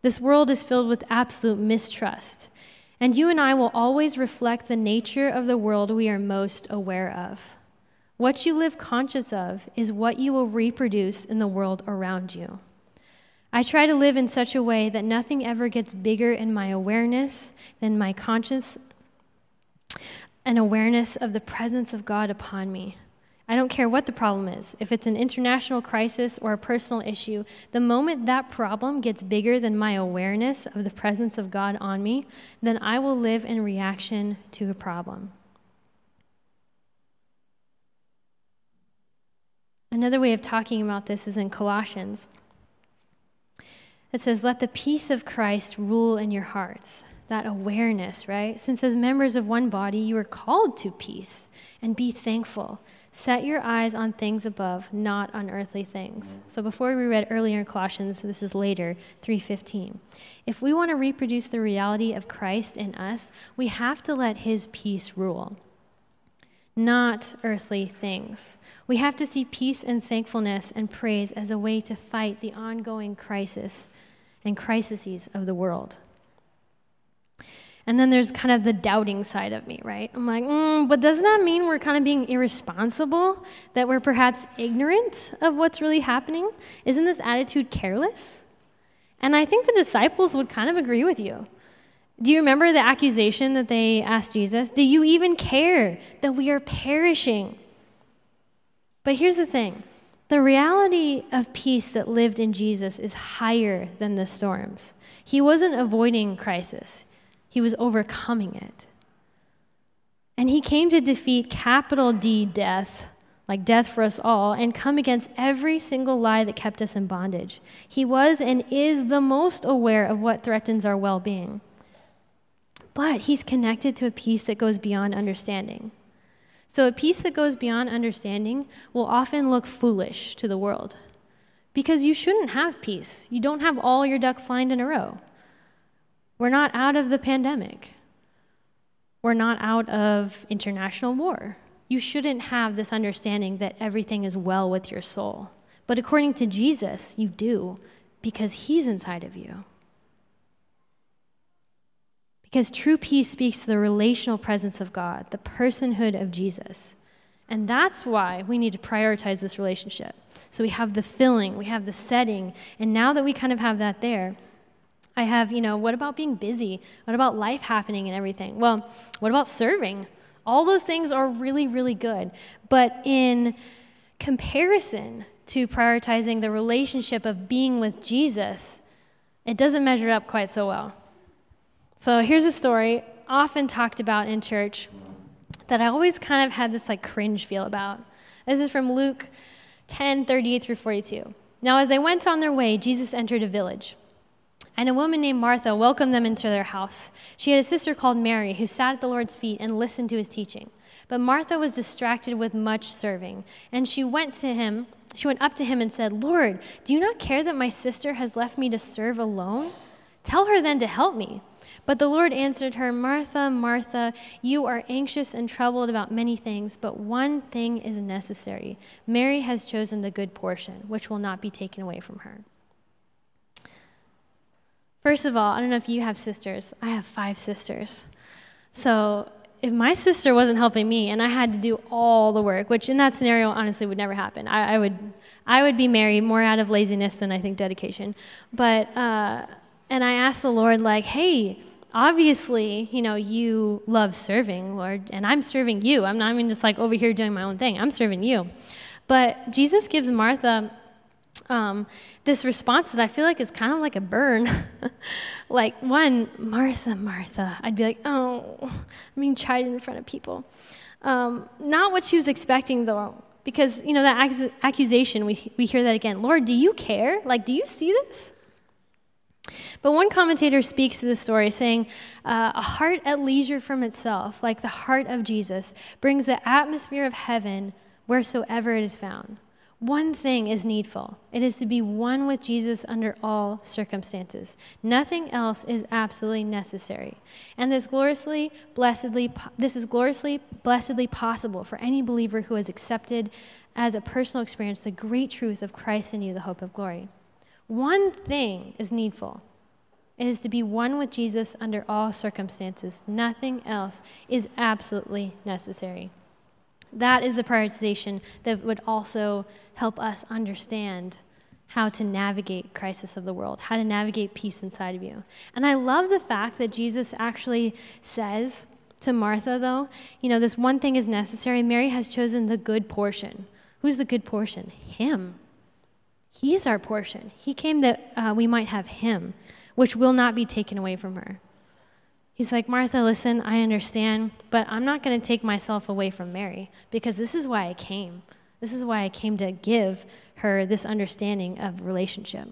This world is filled with absolute mistrust. And you and I will always reflect the nature of the world we are most aware of. What you live conscious of is what you will reproduce in the world around you. I try to live in such a way that nothing ever gets bigger in my awareness than my conscious an awareness of the presence of God upon me. I don't care what the problem is. If it's an international crisis or a personal issue, the moment that problem gets bigger than my awareness of the presence of God on me, then I will live in reaction to a problem. Another way of talking about this is in Colossians. It says, Let the peace of Christ rule in your hearts. That awareness, right? Since as members of one body, you are called to peace and be thankful. Set your eyes on things above, not on earthly things. So before we read earlier in Colossians, this is later, 3:15. If we want to reproduce the reality of Christ in us, we have to let his peace rule, not earthly things. We have to see peace and thankfulness and praise as a way to fight the ongoing crisis and crises of the world. And then there's kind of the doubting side of me, right? I'm like, mm, but doesn't that mean we're kind of being irresponsible? That we're perhaps ignorant of what's really happening? Isn't this attitude careless? And I think the disciples would kind of agree with you. Do you remember the accusation that they asked Jesus? Do you even care that we are perishing? But here's the thing the reality of peace that lived in Jesus is higher than the storms. He wasn't avoiding crisis, he was overcoming it. And he came to defeat capital D death, like death for us all, and come against every single lie that kept us in bondage. He was and is the most aware of what threatens our well being. But he's connected to a peace that goes beyond understanding. So, a peace that goes beyond understanding will often look foolish to the world because you shouldn't have peace. You don't have all your ducks lined in a row. We're not out of the pandemic. We're not out of international war. You shouldn't have this understanding that everything is well with your soul. But according to Jesus, you do because he's inside of you. Because true peace speaks to the relational presence of God, the personhood of Jesus. And that's why we need to prioritize this relationship. So we have the filling, we have the setting, and now that we kind of have that there, I have, you know, what about being busy? What about life happening and everything? Well, what about serving? All those things are really, really good. But in comparison to prioritizing the relationship of being with Jesus, it doesn't measure up quite so well. So here's a story often talked about in church that I always kind of had this like cringe feel about. This is from Luke 10 38 through 42. Now, as they went on their way, Jesus entered a village. And a woman named Martha welcomed them into their house. She had a sister called Mary who sat at the Lord's feet and listened to his teaching. But Martha was distracted with much serving, and she went to him. She went up to him and said, "Lord, do you not care that my sister has left me to serve alone? Tell her then to help me." But the Lord answered her, Martha, Martha, you are anxious and troubled about many things, but one thing is necessary. Mary has chosen the good portion, which will not be taken away from her. First of all, I don't know if you have sisters. I have five sisters. So if my sister wasn't helping me and I had to do all the work, which in that scenario honestly would never happen, I, I would, I would be married more out of laziness than I think dedication. But uh, and I asked the Lord like, hey, obviously, you know, you love serving, Lord, and I'm serving you. I'm not even just like over here doing my own thing. I'm serving you. But Jesus gives Martha um, this response that I feel like is kind of like a burn. like, one, Martha, Martha. I'd be like, oh, I'm being chided in front of people. Um, not what she was expecting, though, because, you know, that accusation, we, we hear that again. Lord, do you care? Like, do you see this? But one commentator speaks to this story, saying, uh, A heart at leisure from itself, like the heart of Jesus, brings the atmosphere of heaven wheresoever it is found. One thing is needful it is to be one with Jesus under all circumstances. Nothing else is absolutely necessary. And this gloriously, blessedly, this is gloriously, blessedly possible for any believer who has accepted as a personal experience the great truth of Christ in you, the hope of glory. One thing is needful. It is to be one with Jesus under all circumstances. Nothing else is absolutely necessary. That is the prioritization that would also help us understand how to navigate crisis of the world, how to navigate peace inside of you. And I love the fact that Jesus actually says to Martha, though, you know, this one thing is necessary. Mary has chosen the good portion. Who's the good portion? Him. He's our portion. He came that uh, we might have him, which will not be taken away from her. He's like, Martha, listen, I understand, but I'm not going to take myself away from Mary because this is why I came. This is why I came to give her this understanding of relationship.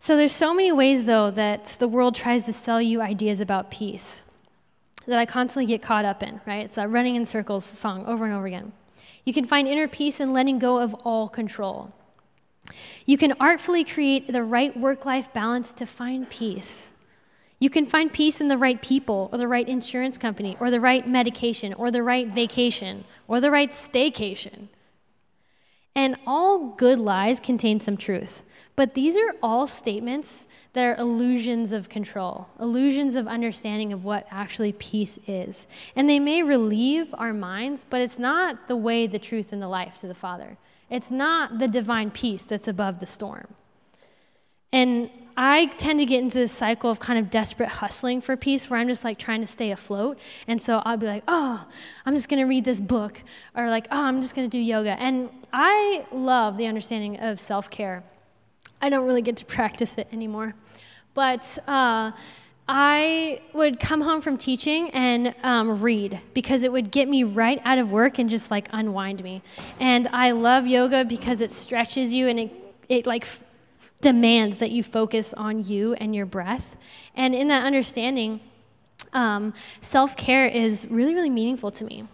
So there's so many ways though that the world tries to sell you ideas about peace that I constantly get caught up in, right? It's that running in circles song over and over again. You can find inner peace in letting go of all control. You can artfully create the right work life balance to find peace. You can find peace in the right people, or the right insurance company, or the right medication, or the right vacation, or the right staycation. And all good lies contain some truth. But these are all statements that are illusions of control, illusions of understanding of what actually peace is. And they may relieve our minds, but it's not the way, the truth, and the life to the Father. It's not the divine peace that's above the storm. And I tend to get into this cycle of kind of desperate hustling for peace where I'm just like trying to stay afloat. And so I'll be like, oh, I'm just going to read this book, or like, oh, I'm just going to do yoga. And I love the understanding of self care. I don't really get to practice it anymore. But uh, I would come home from teaching and um, read because it would get me right out of work and just like unwind me. And I love yoga because it stretches you and it, it like demands that you focus on you and your breath. And in that understanding, um, self care is really, really meaningful to me.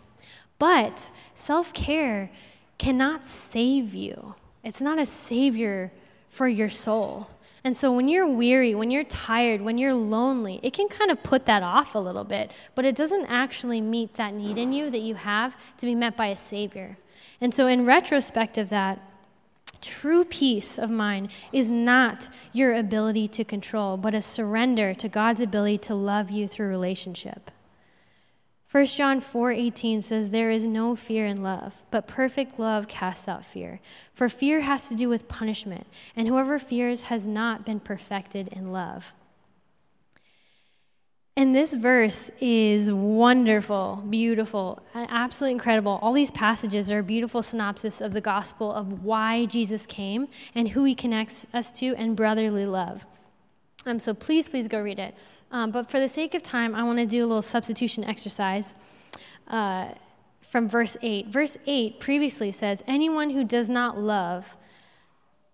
But self care cannot save you, it's not a savior for your soul. And so when you're weary, when you're tired, when you're lonely, it can kind of put that off a little bit, but it doesn't actually meet that need in you that you have to be met by a Savior. And so, in retrospect of that, true peace of mind is not your ability to control, but a surrender to God's ability to love you through relationship. 1 John 4:18 says there is no fear in love, but perfect love casts out fear. For fear has to do with punishment, and whoever fears has not been perfected in love. And this verse is wonderful, beautiful, and absolutely incredible. All these passages are a beautiful synopsis of the gospel of why Jesus came and who he connects us to and brotherly love. Um, so please, please go read it. Um, but for the sake of time, I want to do a little substitution exercise uh, from verse 8. Verse 8 previously says, Anyone who does not love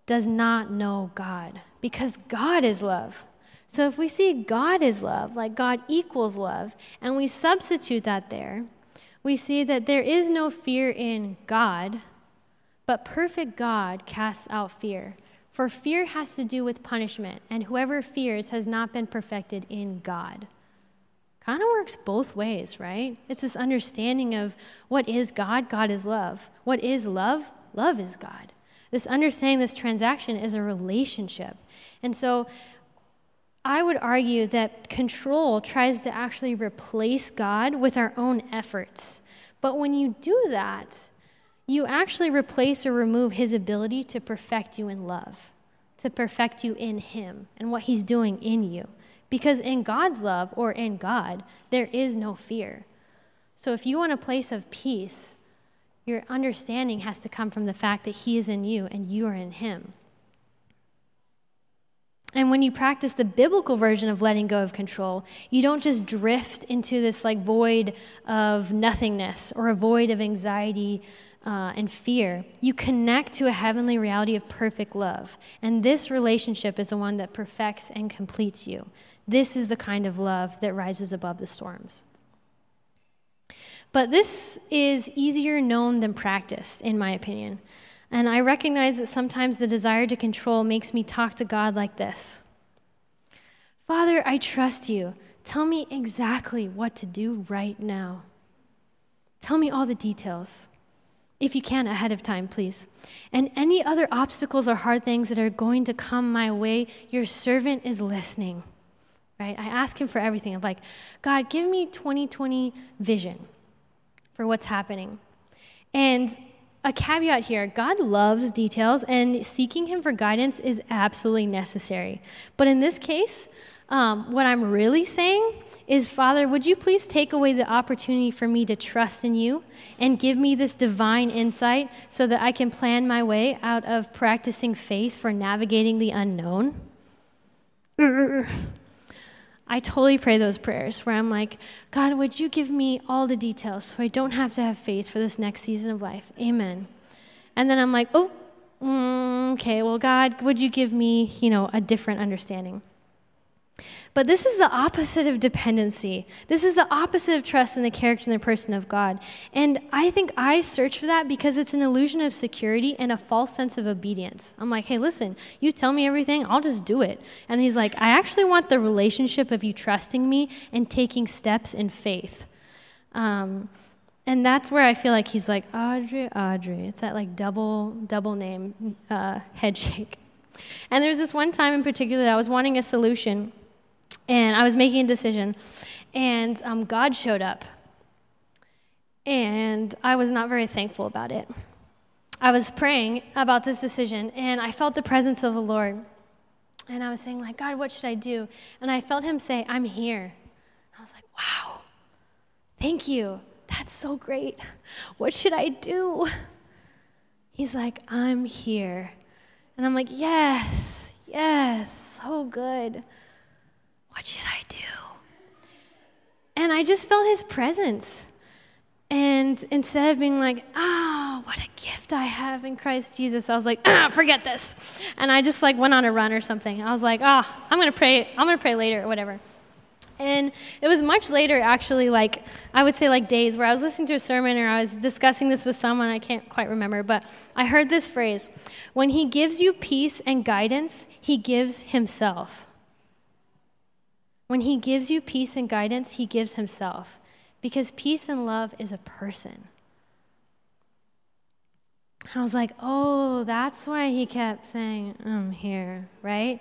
does not know God, because God is love. So if we see God is love, like God equals love, and we substitute that there, we see that there is no fear in God, but perfect God casts out fear. For fear has to do with punishment, and whoever fears has not been perfected in God. Kind of works both ways, right? It's this understanding of what is God? God is love. What is love? Love is God. This understanding this transaction is a relationship. And so I would argue that control tries to actually replace God with our own efforts. But when you do that, you actually replace or remove his ability to perfect you in love, to perfect you in him and what he's doing in you. Because in God's love or in God, there is no fear. So if you want a place of peace, your understanding has to come from the fact that he is in you and you are in him. And when you practice the biblical version of letting go of control, you don't just drift into this like void of nothingness or a void of anxiety uh, and fear, you connect to a heavenly reality of perfect love. And this relationship is the one that perfects and completes you. This is the kind of love that rises above the storms. But this is easier known than practiced, in my opinion. And I recognize that sometimes the desire to control makes me talk to God like this Father, I trust you. Tell me exactly what to do right now. Tell me all the details if you can ahead of time, please. And any other obstacles or hard things that are going to come my way, your servant is listening. Right? I ask him for everything. I'm like, God, give me 2020 vision for what's happening. And a caveat here God loves details, and seeking him for guidance is absolutely necessary. But in this case, um, what I'm really saying is, Father, would you please take away the opportunity for me to trust in you and give me this divine insight so that I can plan my way out of practicing faith for navigating the unknown? I totally pray those prayers where I'm like, God, would you give me all the details so I don't have to have faith for this next season of life? Amen. And then I'm like, oh, mm, okay, well, God, would you give me, you know, a different understanding? But this is the opposite of dependency. This is the opposite of trust in the character and the person of God. And I think I search for that because it's an illusion of security and a false sense of obedience. I'm like, hey, listen, you tell me everything, I'll just do it. And he's like, I actually want the relationship of you trusting me and taking steps in faith. Um, and that's where I feel like he's like, Audrey, Audrey. It's that like double, double name uh, head shake. And this one time in particular that I was wanting a solution and I was making a decision, and um, God showed up. And I was not very thankful about it. I was praying about this decision, and I felt the presence of the Lord. And I was saying, like, God, what should I do? And I felt him say, I'm here. I was like, wow, thank you. That's so great. What should I do? He's like, I'm here. And I'm like, yes, yes, so good. What should I do? And I just felt his presence. And instead of being like, oh, what a gift I have in Christ Jesus, I was like, ah, forget this. And I just like went on a run or something. I was like, oh, I'm going to pray. I'm going to pray later or whatever. And it was much later, actually, like I would say, like days, where I was listening to a sermon or I was discussing this with someone, I can't quite remember, but I heard this phrase When he gives you peace and guidance, he gives himself. When He gives you peace and guidance, He gives Himself. Because peace and love is a person. I was like, oh, that's why he kept saying, I'm here, right?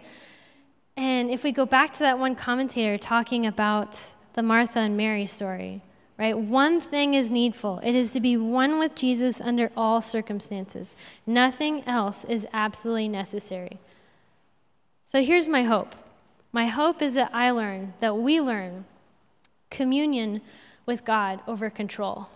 And if we go back to that one commentator talking about the Martha and Mary story, right? One thing is needful it is to be one with Jesus under all circumstances. Nothing else is absolutely necessary. So here's my hope my hope is that I learn, that we learn communion with God over control.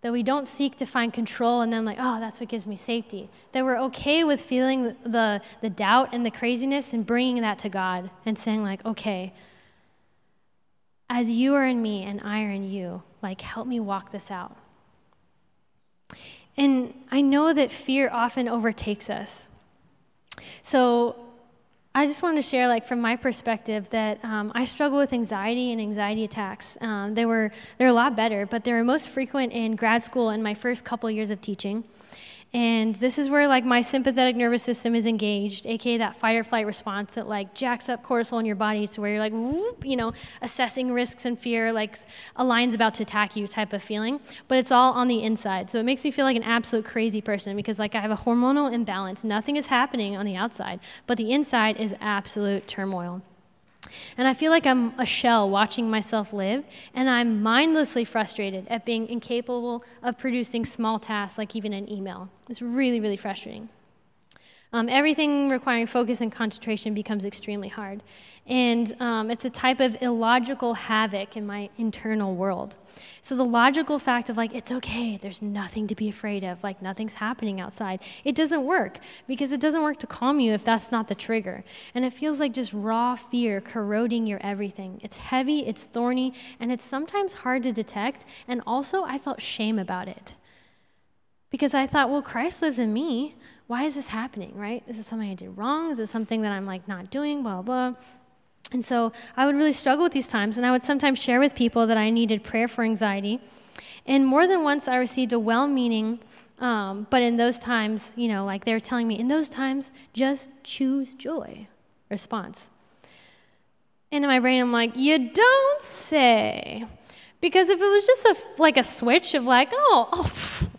That we don't seek to find control and then, like, oh, that's what gives me safety. That we're okay with feeling the, the doubt and the craziness and bringing that to God and saying, like, okay, as you are in me and I are in you, like, help me walk this out. And I know that fear often overtakes us. So I just wanted to share, like, from my perspective, that um, I struggle with anxiety and anxiety attacks. Um, they were they're a lot better, but they were most frequent in grad school and my first couple years of teaching. And this is where like my sympathetic nervous system is engaged, aka that fight flight response that like jacks up cortisol in your body to where you're like, whoop, you know, assessing risks and fear, like a lion's about to attack you type of feeling. But it's all on the inside. So it makes me feel like an absolute crazy person because like I have a hormonal imbalance. Nothing is happening on the outside, but the inside is absolute turmoil. And I feel like I'm a shell watching myself live, and I'm mindlessly frustrated at being incapable of producing small tasks like even an email. It's really, really frustrating. Um, everything requiring focus and concentration becomes extremely hard. And um, it's a type of illogical havoc in my internal world. So, the logical fact of like, it's okay, there's nothing to be afraid of, like, nothing's happening outside, it doesn't work because it doesn't work to calm you if that's not the trigger. And it feels like just raw fear corroding your everything. It's heavy, it's thorny, and it's sometimes hard to detect. And also, I felt shame about it because I thought, well, Christ lives in me why is this happening, right? Is it something I did wrong? Is it something that I'm like not doing, blah, blah. And so I would really struggle with these times, and I would sometimes share with people that I needed prayer for anxiety. And more than once, I received a well meaning, um, but in those times, you know, like they were telling me, in those times, just choose joy response. And in my brain, I'm like, you don't say. Because if it was just a, like a switch of like, oh, oh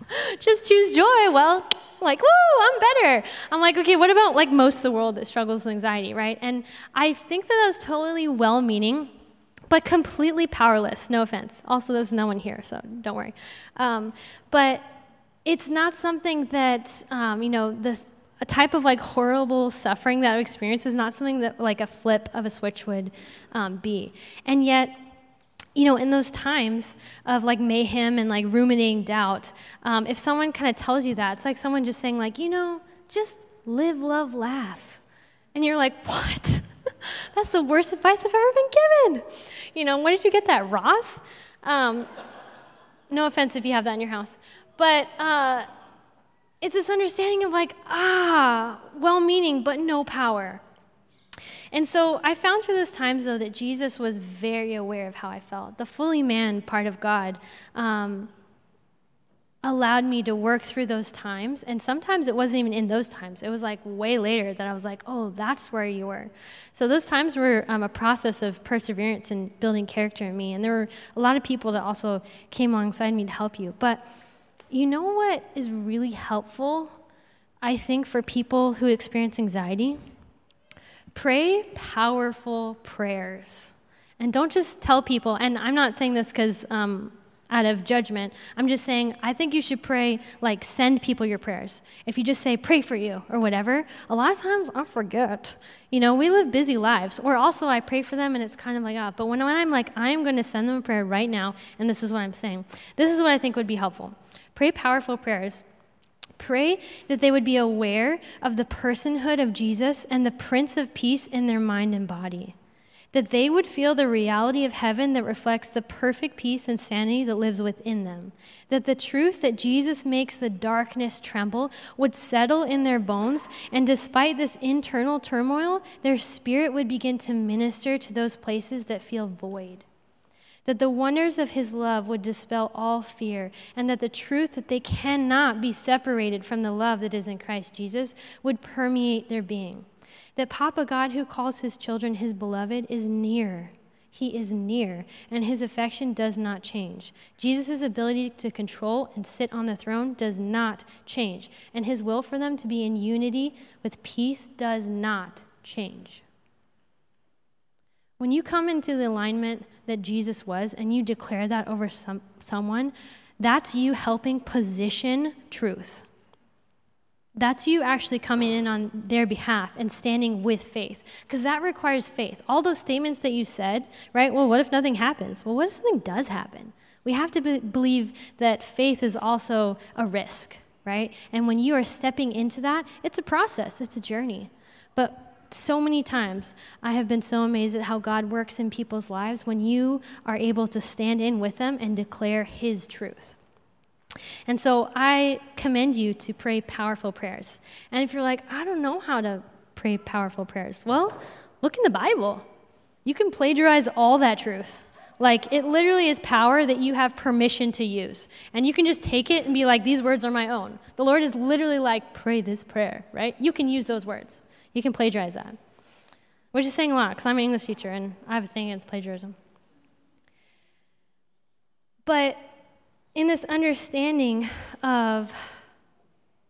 just choose joy, well, like, woo, I'm better. I'm like, okay, what about like most of the world that struggles with anxiety, right? And I think that that was totally well meaning, but completely powerless. No offense. Also, there's no one here, so don't worry. Um, but it's not something that, um, you know, this a type of like horrible suffering that I've experienced is not something that like a flip of a switch would um, be. And yet, you know, in those times of like mayhem and like ruminating doubt, um, if someone kind of tells you that, it's like someone just saying, like, you know, just live, love, laugh. And you're like, what? That's the worst advice I've ever been given. You know, where did you get that, Ross? Um, no offense if you have that in your house. But uh, it's this understanding of like, ah, well meaning, but no power. And so I found through those times, though, that Jesus was very aware of how I felt. The fully man part of God um, allowed me to work through those times. And sometimes it wasn't even in those times. It was like way later that I was like, oh, that's where you were. So those times were um, a process of perseverance and building character in me. And there were a lot of people that also came alongside me to help you. But you know what is really helpful, I think, for people who experience anxiety? Pray powerful prayers. And don't just tell people, and I'm not saying this because um, out of judgment. I'm just saying, I think you should pray, like, send people your prayers. If you just say, pray for you or whatever, a lot of times I forget. You know, we live busy lives. Or also, I pray for them and it's kind of like, ah. But when, when I'm like, I'm going to send them a prayer right now, and this is what I'm saying, this is what I think would be helpful. Pray powerful prayers. Pray that they would be aware of the personhood of Jesus and the Prince of Peace in their mind and body that they would feel the reality of heaven that reflects the perfect peace and sanity that lives within them. That the truth that Jesus makes the darkness tremble would settle in their bones, and despite this internal turmoil, their spirit would begin to minister to those places that feel void. That the wonders of his love would dispel all fear, and that the truth that they cannot be separated from the love that is in Christ Jesus would permeate their being that Papa God, who calls his children his beloved, is near. He is near, and his affection does not change. Jesus' ability to control and sit on the throne does not change, and his will for them to be in unity with peace does not change. When you come into the alignment that Jesus was and you declare that over some, someone, that's you helping position truth. That's you actually coming in on their behalf and standing with faith, because that requires faith. All those statements that you said, right? Well, what if nothing happens? Well, what if something does happen? We have to be- believe that faith is also a risk, right? And when you are stepping into that, it's a process, it's a journey. But so many times I have been so amazed at how God works in people's lives when you are able to stand in with them and declare His truth. And so I commend you to pray powerful prayers. And if you're like, I don't know how to pray powerful prayers, well, look in the Bible. You can plagiarize all that truth. Like, it literally is power that you have permission to use. And you can just take it and be like, these words are my own. The Lord is literally like, pray this prayer, right? You can use those words. You can plagiarize that. Which is saying a lot, because I'm an English teacher and I have a thing against plagiarism. But in this understanding of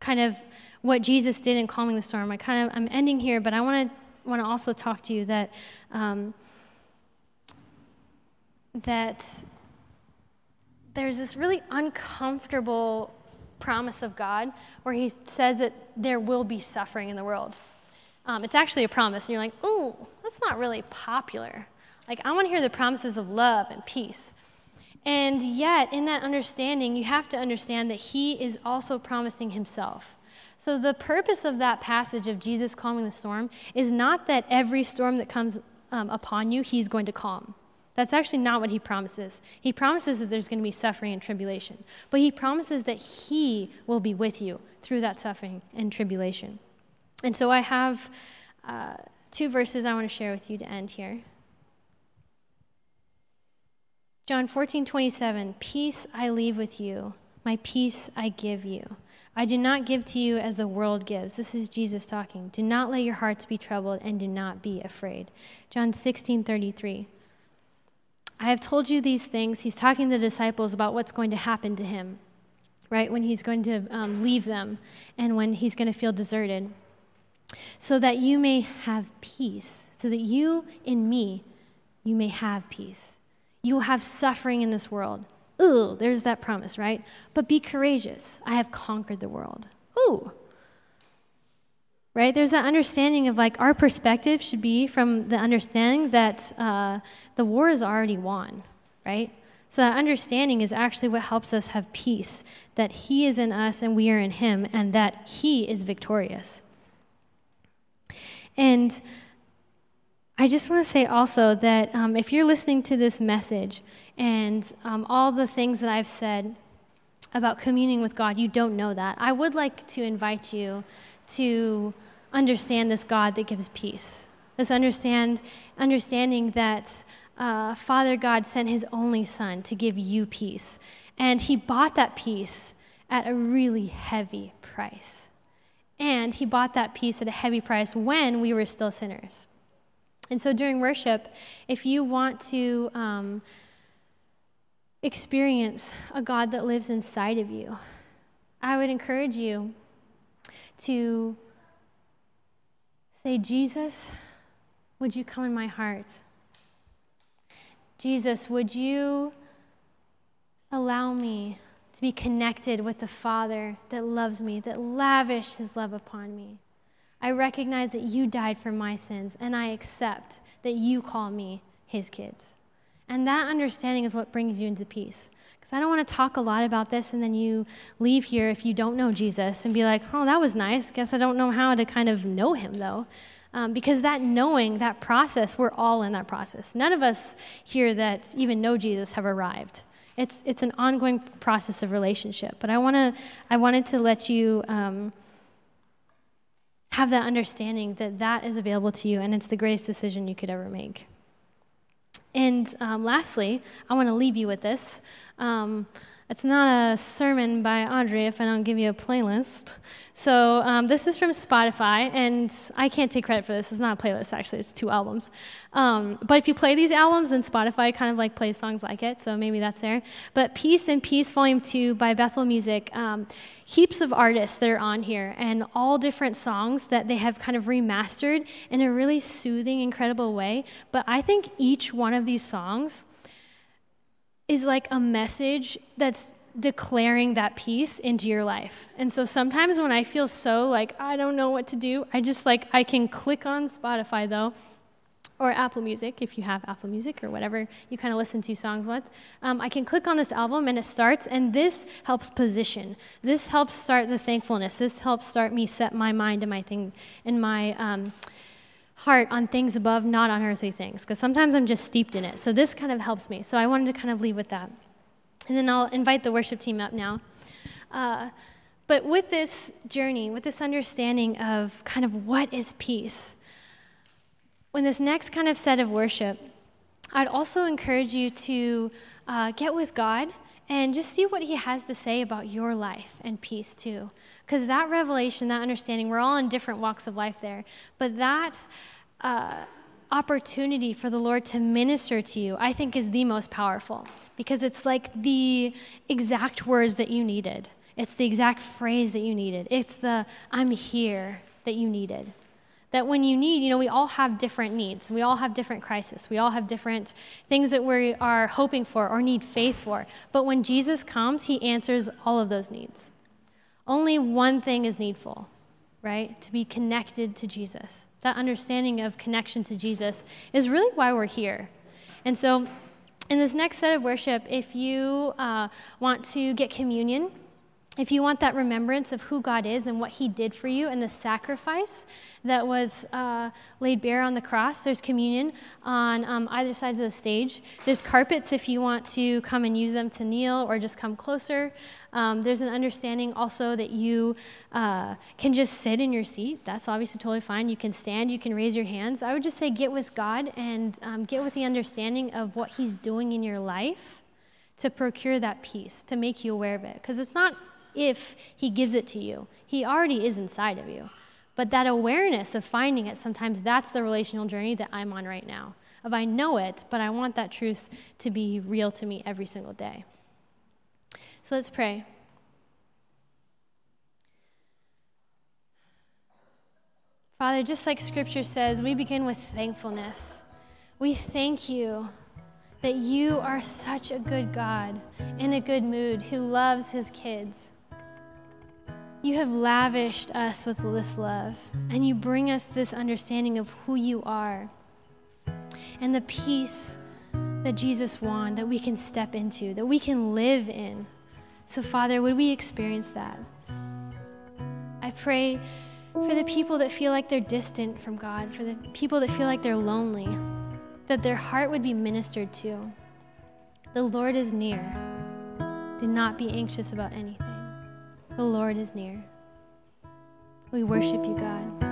kind of what Jesus did in calming the storm, I kind of I'm ending here, but I want to want to also talk to you that um, that there's this really uncomfortable promise of God where He says that there will be suffering in the world. Um, it's actually a promise, and you're like, oh, that's not really popular. Like, I want to hear the promises of love and peace. And yet, in that understanding, you have to understand that he is also promising himself. So, the purpose of that passage of Jesus calming the storm is not that every storm that comes um, upon you, he's going to calm. That's actually not what he promises. He promises that there's going to be suffering and tribulation, but he promises that he will be with you through that suffering and tribulation. And so, I have uh, two verses I want to share with you to end here. John 14, 27, Peace I leave with you, my peace I give you. I do not give to you as the world gives. This is Jesus talking. Do not let your hearts be troubled and do not be afraid. John 16, 33. I have told you these things. He's talking to the disciples about what's going to happen to him, right? When he's going to um, leave them and when he's going to feel deserted. So that you may have peace, so that you in me, you may have peace. You will have suffering in this world. Ooh, there's that promise, right? But be courageous. I have conquered the world. Ooh. Right? There's that understanding of like our perspective should be from the understanding that uh, the war is already won, right? So that understanding is actually what helps us have peace that He is in us and we are in Him, and that He is victorious. And I just want to say also that um, if you're listening to this message and um, all the things that I've said about communing with God, you don't know that. I would like to invite you to understand this God that gives peace. This understand, understanding that uh, Father God sent his only Son to give you peace. And he bought that peace at a really heavy price. And he bought that peace at a heavy price when we were still sinners. And so during worship, if you want to um, experience a God that lives inside of you, I would encourage you to say, Jesus, would you come in my heart? Jesus, would you allow me to be connected with the Father that loves me, that lavished his love upon me? I recognize that you died for my sins, and I accept that you call me his kids. And that understanding is what brings you into peace. Because I don't want to talk a lot about this, and then you leave here if you don't know Jesus and be like, oh, that was nice. Guess I don't know how to kind of know him, though. Um, because that knowing, that process, we're all in that process. None of us here that even know Jesus have arrived. It's, it's an ongoing process of relationship. But I, wanna, I wanted to let you. Um, have that understanding that that is available to you and it's the greatest decision you could ever make. And um, lastly, I want to leave you with this. Um, it's not a sermon by Audrey if I don't give you a playlist. So um, this is from Spotify, and I can't take credit for this. It's not a playlist, actually. It's two albums. Um, but if you play these albums, then Spotify kind of like plays songs like it, so maybe that's there. But Peace and Peace Volume 2 by Bethel Music, um, heaps of artists that are on here, and all different songs that they have kind of remastered in a really soothing, incredible way. But I think each one of these songs is like a message that's declaring that peace into your life. And so sometimes when I feel so like I don't know what to do, I just like I can click on Spotify though, or Apple Music if you have Apple Music or whatever you kind of listen to songs with. Um, I can click on this album and it starts, and this helps position. This helps start the thankfulness. This helps start me set my mind and my thing in my. Um, heart on things above, not on earthly things, because sometimes I'm just steeped in it. So this kind of helps me. So I wanted to kind of leave with that. And then I'll invite the worship team up now. Uh, but with this journey, with this understanding of kind of what is peace, when this next kind of set of worship, I'd also encourage you to uh, get with God and just see what He has to say about your life and peace too. Because that revelation, that understanding, we're all in different walks of life there. But that uh, opportunity for the Lord to minister to you, I think, is the most powerful because it's like the exact words that you needed. It's the exact phrase that you needed. It's the I'm here that you needed. That when you need, you know, we all have different needs. We all have different crises. We all have different things that we are hoping for or need faith for. But when Jesus comes, he answers all of those needs. Only one thing is needful, right? To be connected to Jesus. That understanding of connection to Jesus is really why we're here. And so, in this next set of worship, if you uh, want to get communion, if you want that remembrance of who God is and what He did for you and the sacrifice that was uh, laid bare on the cross, there's communion on um, either sides of the stage. There's carpets if you want to come and use them to kneel or just come closer. Um, there's an understanding also that you uh, can just sit in your seat. That's obviously totally fine. You can stand, you can raise your hands. I would just say get with God and um, get with the understanding of what He's doing in your life to procure that peace, to make you aware of it. Because it's not if He gives it to you, He already is inside of you. But that awareness of finding it, sometimes that's the relational journey that I'm on right now. Of I know it, but I want that truth to be real to me every single day. So let's pray. Father, just like scripture says, we begin with thankfulness. We thank you that you are such a good God in a good mood who loves his kids. You have lavished us with this love, and you bring us this understanding of who you are and the peace that Jesus won that we can step into, that we can live in. So, Father, would we experience that? I pray for the people that feel like they're distant from God, for the people that feel like they're lonely, that their heart would be ministered to. The Lord is near. Do not be anxious about anything. The Lord is near. We worship you, God.